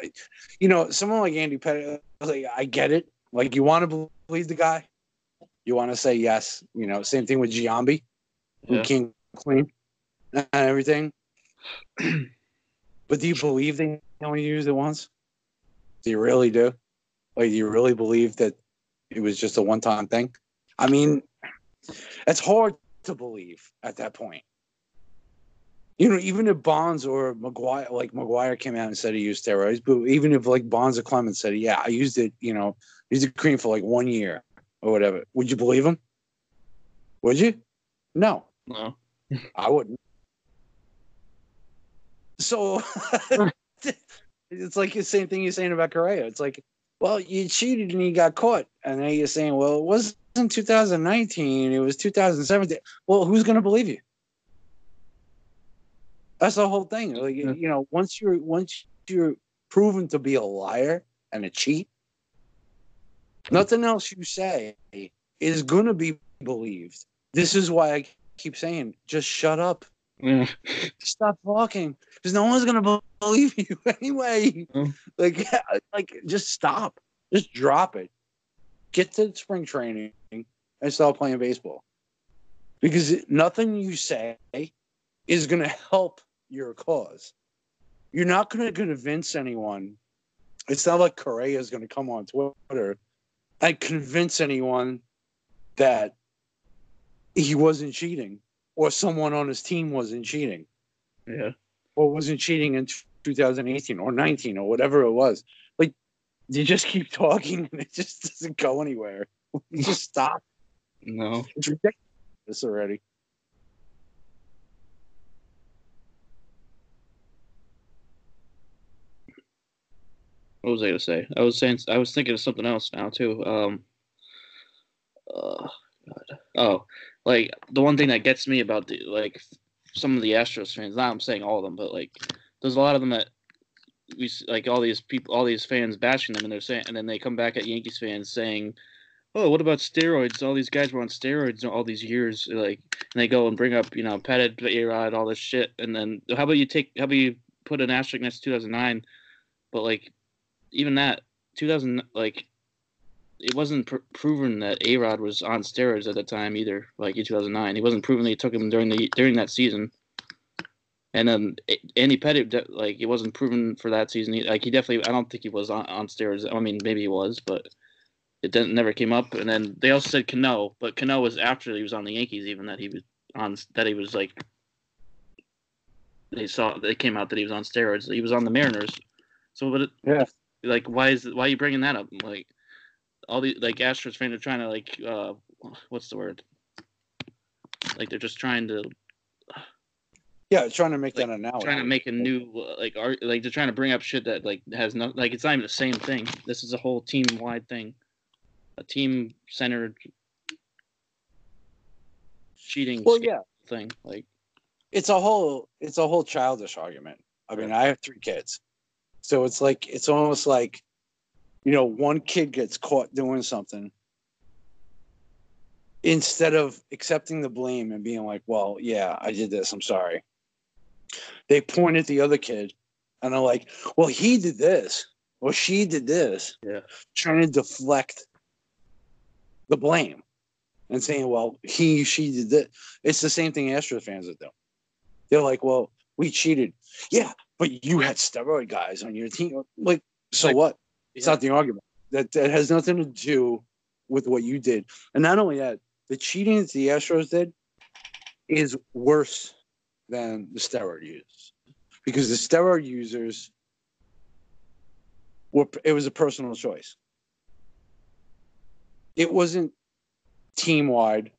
it, you know, someone like Andy Pettitte, like I get it. Like you want to believe the guy, you want to say yes. You know, same thing with Giambi, Yeah. came clean and everything. but do you believe they only used it once? Do you really do? Like, do you really believe that it was just a one-time thing? I mean, it's hard to believe at that point. You know, even if Bonds or McGwire, like McGwire came out and said he used steroids, but even if like Bonds or Clemens said, yeah, I used it, you know, used it cream for like one year or whatever, would you believe him? Would you? No, no I wouldn't. So it's like the same thing you're saying about Correa. It's like, well, you cheated and you got caught, and then you're saying, well, it wasn't 2019, it was 2017. Well, who's going to believe you? That's the whole thing. Like, Yeah. you know, once you're once you're proven to be a liar and a cheat, nothing else you say is going to be believed. This is why I keep saying, just shut up yeah stop talking because no one's gonna believe you anyway. Mm. Like, like just stop, just drop it. Get to spring training and start playing baseball. because nothing you say is going to help your cause. You're not going to convince anyone. It's not like Correa is going to come on Twitter and convince anyone that he wasn't cheating or someone on his team wasn't cheating Yeah. or wasn't cheating in 2018 or 19 or whatever it was. Like, you just keep talking and it just doesn't go anywhere. You just stop. No. It's ridiculous already. What was I gonna say? I was saying I was thinking of something else now too. Um. Uh, God. Oh, like the one thing that gets me about the like some of the Astros fans. Not I'm saying all of them, but like there's a lot of them that we like all these people, all these fans bashing them, and they're saying, and then they come back at Yankees fans saying, "Oh, what about steroids? All these guys were on steroids all these years." Like, and they go and bring up, you know, Pettitte, A-Rod, all this shit, and then how about you take, how about you put an asterisk next to 2009? But like, even that 2000 like it wasn't pr- proven that A Rod was on steroids at the time either. Like in 2009, he wasn't proven that he took him during the during that season. And then Andy Pettitte, like it wasn't proven for that season. Like he definitely, I don't think he was on, on steroids. I mean, maybe he was, but it didn't never came up. And then they also said Cano, but Cano was after he was on the Yankees, even that he was on that he was like they saw they came out that he was on steroids. He was on the Mariners. So, but it, Yeah. like why is why are you bringing that up like all the like astros fans are trying to like uh what's the word? Like they're just trying to Yeah, trying to make Like, that an analogy. trying to make a new uh, like art like they're trying to bring up shit that like has no like it's not even the same thing. This is a whole team wide thing. A team centered cheating Well, yeah, thing like. It's a whole it's a whole childish argument. I mean, I have three kids, so it's like it's almost like, you know, one kid gets caught doing something. Instead of accepting the blame and being like, "Well, yeah, I did this. I'm sorry," they point at the other kid, and they're like, "Well, he did this, or she did this," Yeah. trying to deflect the blame and saying, "Well, he, she did this." It's the same thing Astros fans are doing. They're like, "Well, we cheated." Yeah, but you had steroid guys on your team. Like, so Like- what? It's yeah. not the argument. That that has nothing to do with what you did. And not only that, the cheating that the Astros did is worse than the steroid use because the steroid users were it was a personal choice. It wasn't team wide,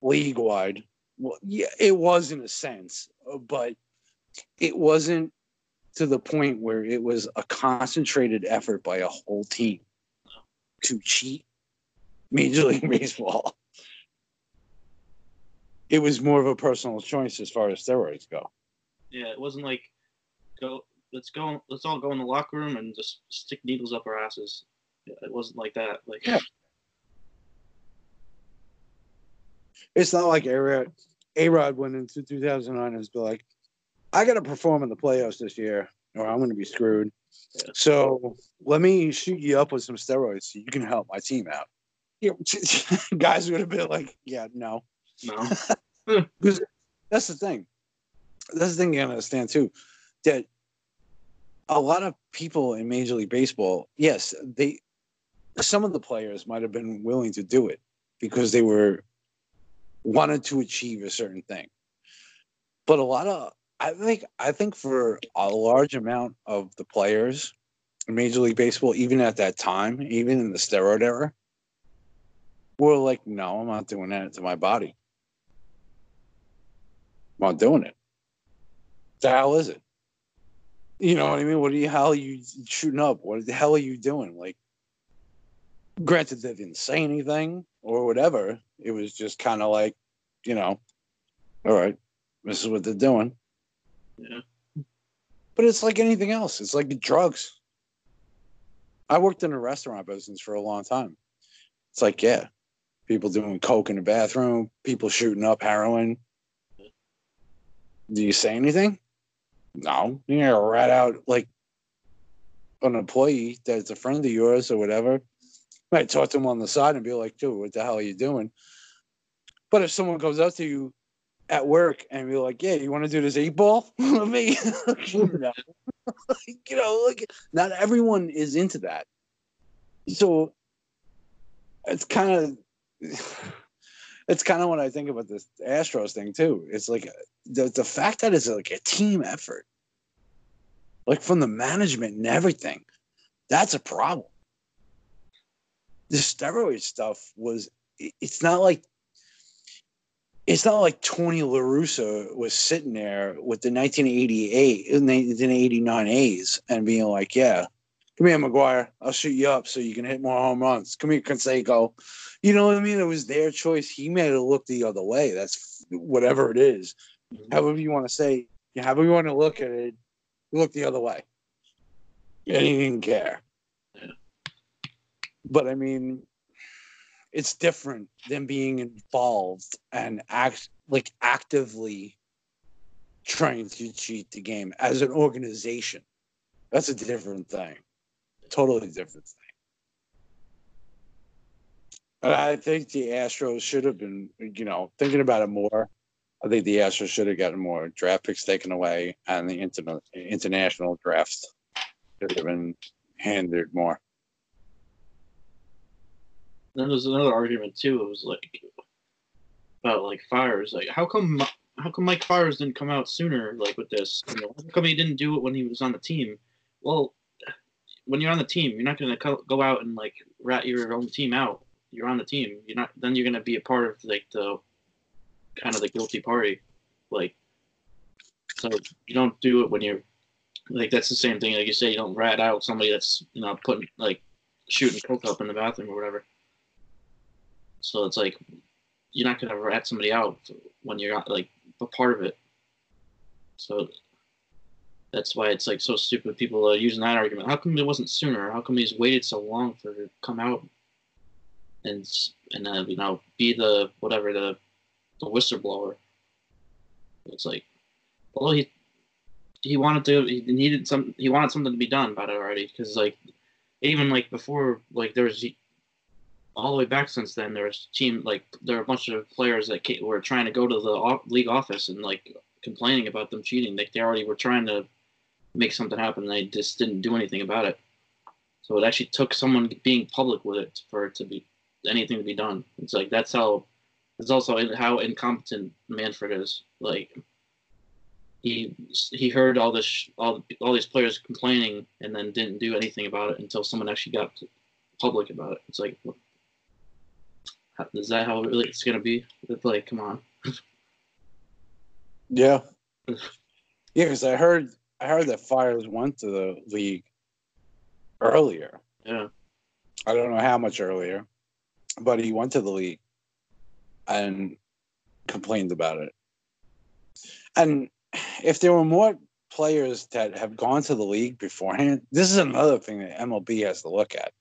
league wide. Well, yeah, it was in a sense, but it wasn't to the point where it was a concentrated effort by a whole team to cheat Major League Baseball. It was more of a personal choice as far as steroids go. yeah it wasn't like go let's go let's all go in the locker room and just stick needles up our asses it wasn't like that like Yeah. It's not like A Rod went into 2009 and was like, I got to perform in the playoffs this year or I'm going to be screwed. Yeah. So let me shoot you up with some steroids so you can help my team out. Yeah, guys would have been like, yeah, no. no Because That's the thing. That's the thing you gotta understand too. That a lot of people in Major League Baseball, yes, they some of the players might have been willing to do it because they were wanted to achieve a certain thing. But a lot of I think I think for a large amount of the players in Major League Baseball, even at that time, even in the steroid era, were like, no, I'm not doing that to my body. I'm not doing it. The hell is it? You know what I mean? What the hell are you shooting up? What the hell are you doing? Like, granted, they didn't say anything or whatever. It was just kind of like, you know, all right, this is what they're doing. Yeah But it's like anything else. It's like drugs. I worked in a restaurant business for a long time. It's like, yeah, people doing coke in the bathroom, people shooting up heroin. Do you say anything? No. You're rat out like an employee that's a friend of yours or whatever. Might talk to him on the side and be like, dude, what the hell are you doing? But if someone comes up to you at work and be like, "Yeah, you want to do this eight ball with me?" you know, you know, like not everyone is into that. So it's kind of it's kind of what I think about this Astros thing too. It's like the the fact that it's like a team effort, like from the management and everything. That's a problem. The steroid stuff was. It's not like. It's not like Tony La Russa was sitting there with the 1988, 1989 uh, A's and being like, "Yeah, come here, McGwire. I'll shoot you up so you can hit more home runs. Come here, Canseco. You know what I mean? It was their choice. He made it look the other way. That's whatever it is. Mm-hmm. However you want to say, however you want to look at it, look the other way. And he didn't care. But I mean, it's different than being involved and act like actively trying to cheat the game as an organization. That's a different thing. Totally different thing. And I think the Astros should have been, you know, thinking about it more. I think the Astros should have gotten more draft picks taken away, and the interna- international drafts should have been handed more. Then there's another argument too. It was like about like Fiers. Like how come how come Mike Fiers didn't come out sooner? Like with this, you know, how come he didn't do it when he was on the team? Well, when you're on the team, you're not gonna go out and like rat your own team out. You're on the team. You're not. Then you're gonna be a part of like the kind of the guilty party. Like, so you don't do it when you're like that's the same thing. Like you say, you don't rat out somebody that's you know putting like shooting coke up in the bathroom or whatever. So it's like you're not gonna rat somebody out when you're not like a part of it. So that's why it's like so stupid. People are using that argument. How come it wasn't sooner? How come he's waited so long for to come out and and uh, you know be the whatever the the whistleblower? It's like, well, he he wanted to he needed some he wanted something to be done about it already because like even like before like there was all the way back since then there was team like there were a bunch of players that came, were trying to go to the league office and like complaining about them cheating. Like they already were trying to make something happen and they just didn't do anything about it. So it actually took someone being public with it for it to be anything to be done. It's like that's how it's also how incompetent manfred is. Like he he heard all this all all these players complaining and then didn't do anything about it until someone actually got public about it. It's like, is that how really it's gonna be? It's like, come on. Yeah. Yeah, because I heard I heard that Fiers went to the league earlier. Yeah, I don't know how much earlier, but he went to the league and complained about it. And if there were more players that have gone to the league beforehand, this is another thing that MLB has to look at.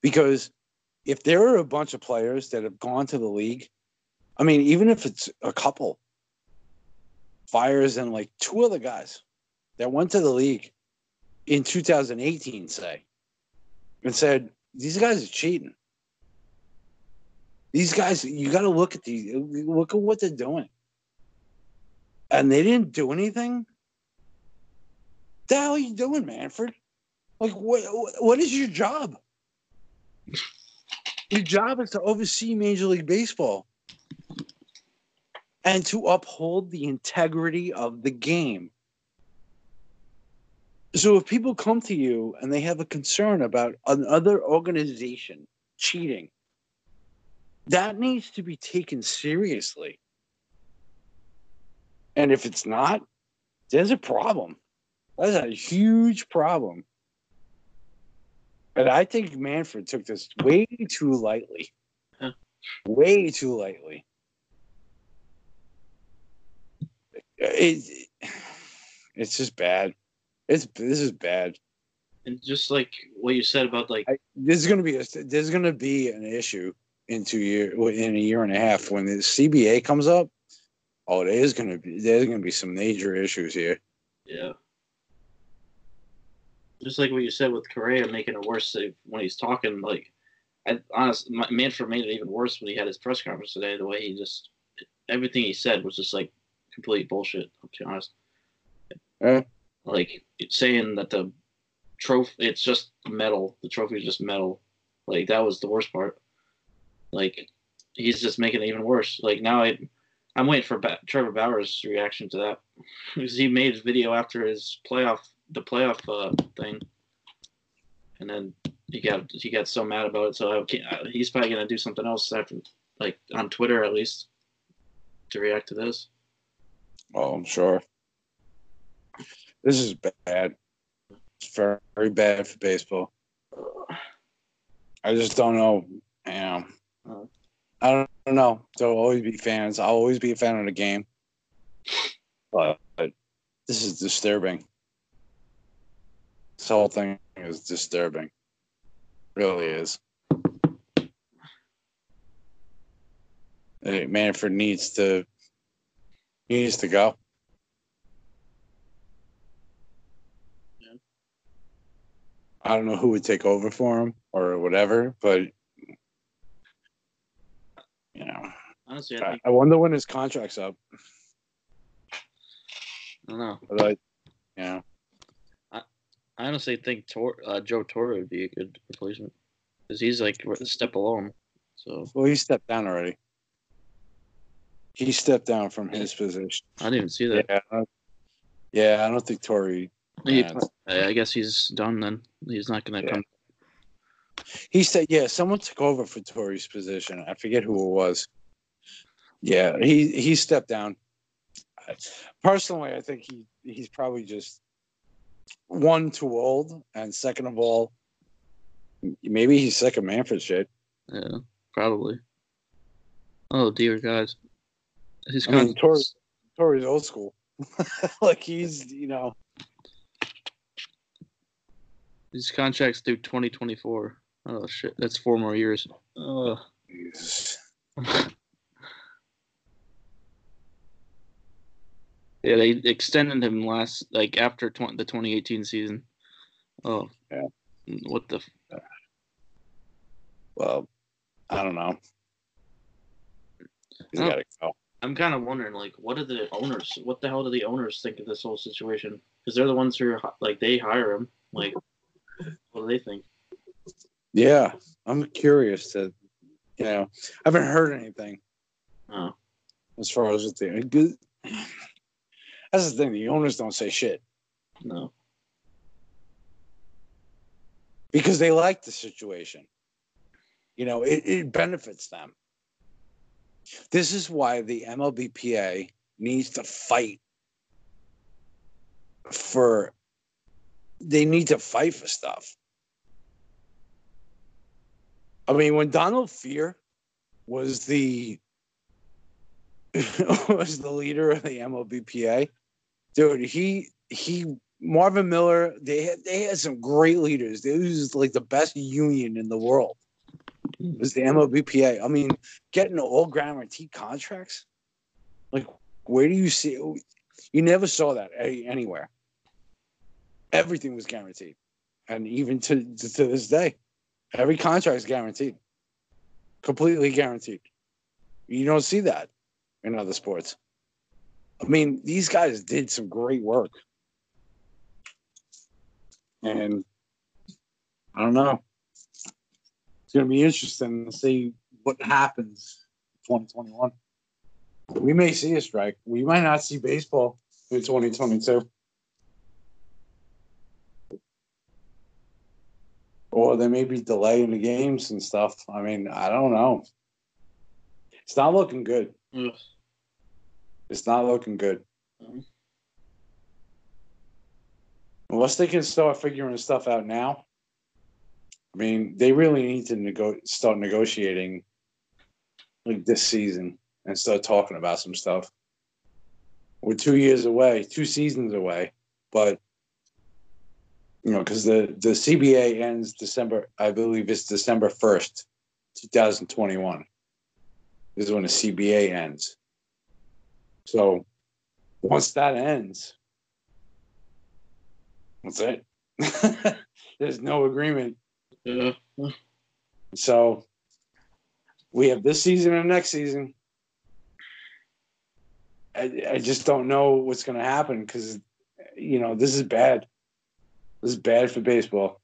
Because if there are a bunch of players that have gone to the league, I mean, even if it's a couple, Fiers and like two other guys that went to the league in 2018, say, and said, These guys are cheating. These guys, you got to look at these, look at what they're doing. And they didn't do anything. The hell are you doing, Manfred? Like, what? What is your job? Your job is to oversee Major League Baseball and to uphold the integrity of the game. So if people come to you and they have a concern about another organization cheating, that needs to be taken seriously. And if it's not, there's a problem. That's a huge problem. And I think Manfred took this way too lightly. Huh. Way too lightly. It, it's just bad. It's this is bad. and just like what you said about like I, is gonna be a there's gonna be an issue in two year in a year and a half when the CBA comes up. Oh, there's gonna be there's gonna be some major issues here. yeah. Just like what you said with Correa making it worse when he's talking, like I honest my, Manfred made it even worse when he had his press conference today. The way he just everything he said was just like complete bullshit. To be honest, Yeah. like saying that the trophy it's just metal. The trophy is just metal. Like that was the worst part. Like he's just making it even worse. Like now I. I'm waiting for ba- Trevor Bauer's reaction to that because he made a video after his playoff, the playoff uh, thing, and then he got he got so mad about it. So I uh, he's probably gonna do something else after, like on Twitter at least, to react to this. Oh, I'm sure. This is bad. It's very, bad for baseball. I just don't know. You know. I don't know. There'll always be fans. I'll always be a fan of the game. But this is disturbing. This whole thing is disturbing. Really is. Hey, Manfred needs to he needs to go. Yeah. I don't know who would take over for him or whatever, but you know, Honestly, I, think, I wonder when his contract's up. I don't know. But I, you know, I honestly think Tor, uh, Joe Torre would be a good replacement because he's like a step below him. So well, he stepped down already. He stepped down from his position. I didn't even see that. Yeah, I don't- yeah, I don't think Torre. He- I guess he's done then. He's not gonna Yeah. come. He said, yeah, someone took over for Torre's position. I forget who it was. Yeah, he he stepped down. Personally, I think he he's probably just one too old, and second of all, maybe he's sick of Manfred shit. Yeah, probably. Oh dear, guys. His I mean, con- Torre- Torre's old school. like he's you know his contract's through 2024. Oh shit, that's four more years. Oh. Yeah, they extended him last, like after tw- the 2018 season. Oh, Yeah. What the? F- well, I don't know. He's Oh. got to go. I'm kind of wondering, like, what do the owners? What the hell do the owners think of this whole situation? Because they're the ones who are like they hire him. Like, what do they think? Yeah, I'm curious to, you know, I haven't heard anything Oh, as far as the good. That's the thing. The owners don't say shit no. because they like the situation. You know, it, it benefits them. This is why the MLBPA needs to fight for. They need to fight for stuff. I mean, when Donald Fehr was the was the leader of the MLBPA, dude, he he Marvin Miller, they had they had some great leaders. It was like the best union in the world. It was the MLBPA. I mean, getting all guaranteed contracts. Like, where do you see? You never saw that anywhere. Everything was guaranteed, and even to, to this day, every contract is guaranteed, completely guaranteed. You don't see that in other sports. I mean, these guys did some great work. And I don't know. It's going to be interesting to see what happens in 2021. We may see a strike. We might not see baseball in 2022. Or there may be delay in the games and stuff. I mean, I don't know. It's not looking good. Ugh. It's not looking good. Mhm. Unless they can start figuring stuff out now. I mean, they really need to nego- start negotiating like this season and start talking about some stuff. We're two years away, two seasons away, but you know, because the the CBA ends December, I believe it's December first, two thousand twenty one. This is when the CBA ends. So once that ends, that's it. There's no agreement. Yeah. So we have this season and next season. I, I just don't know what's going to happen because, you know, this is bad. This is bad for baseball.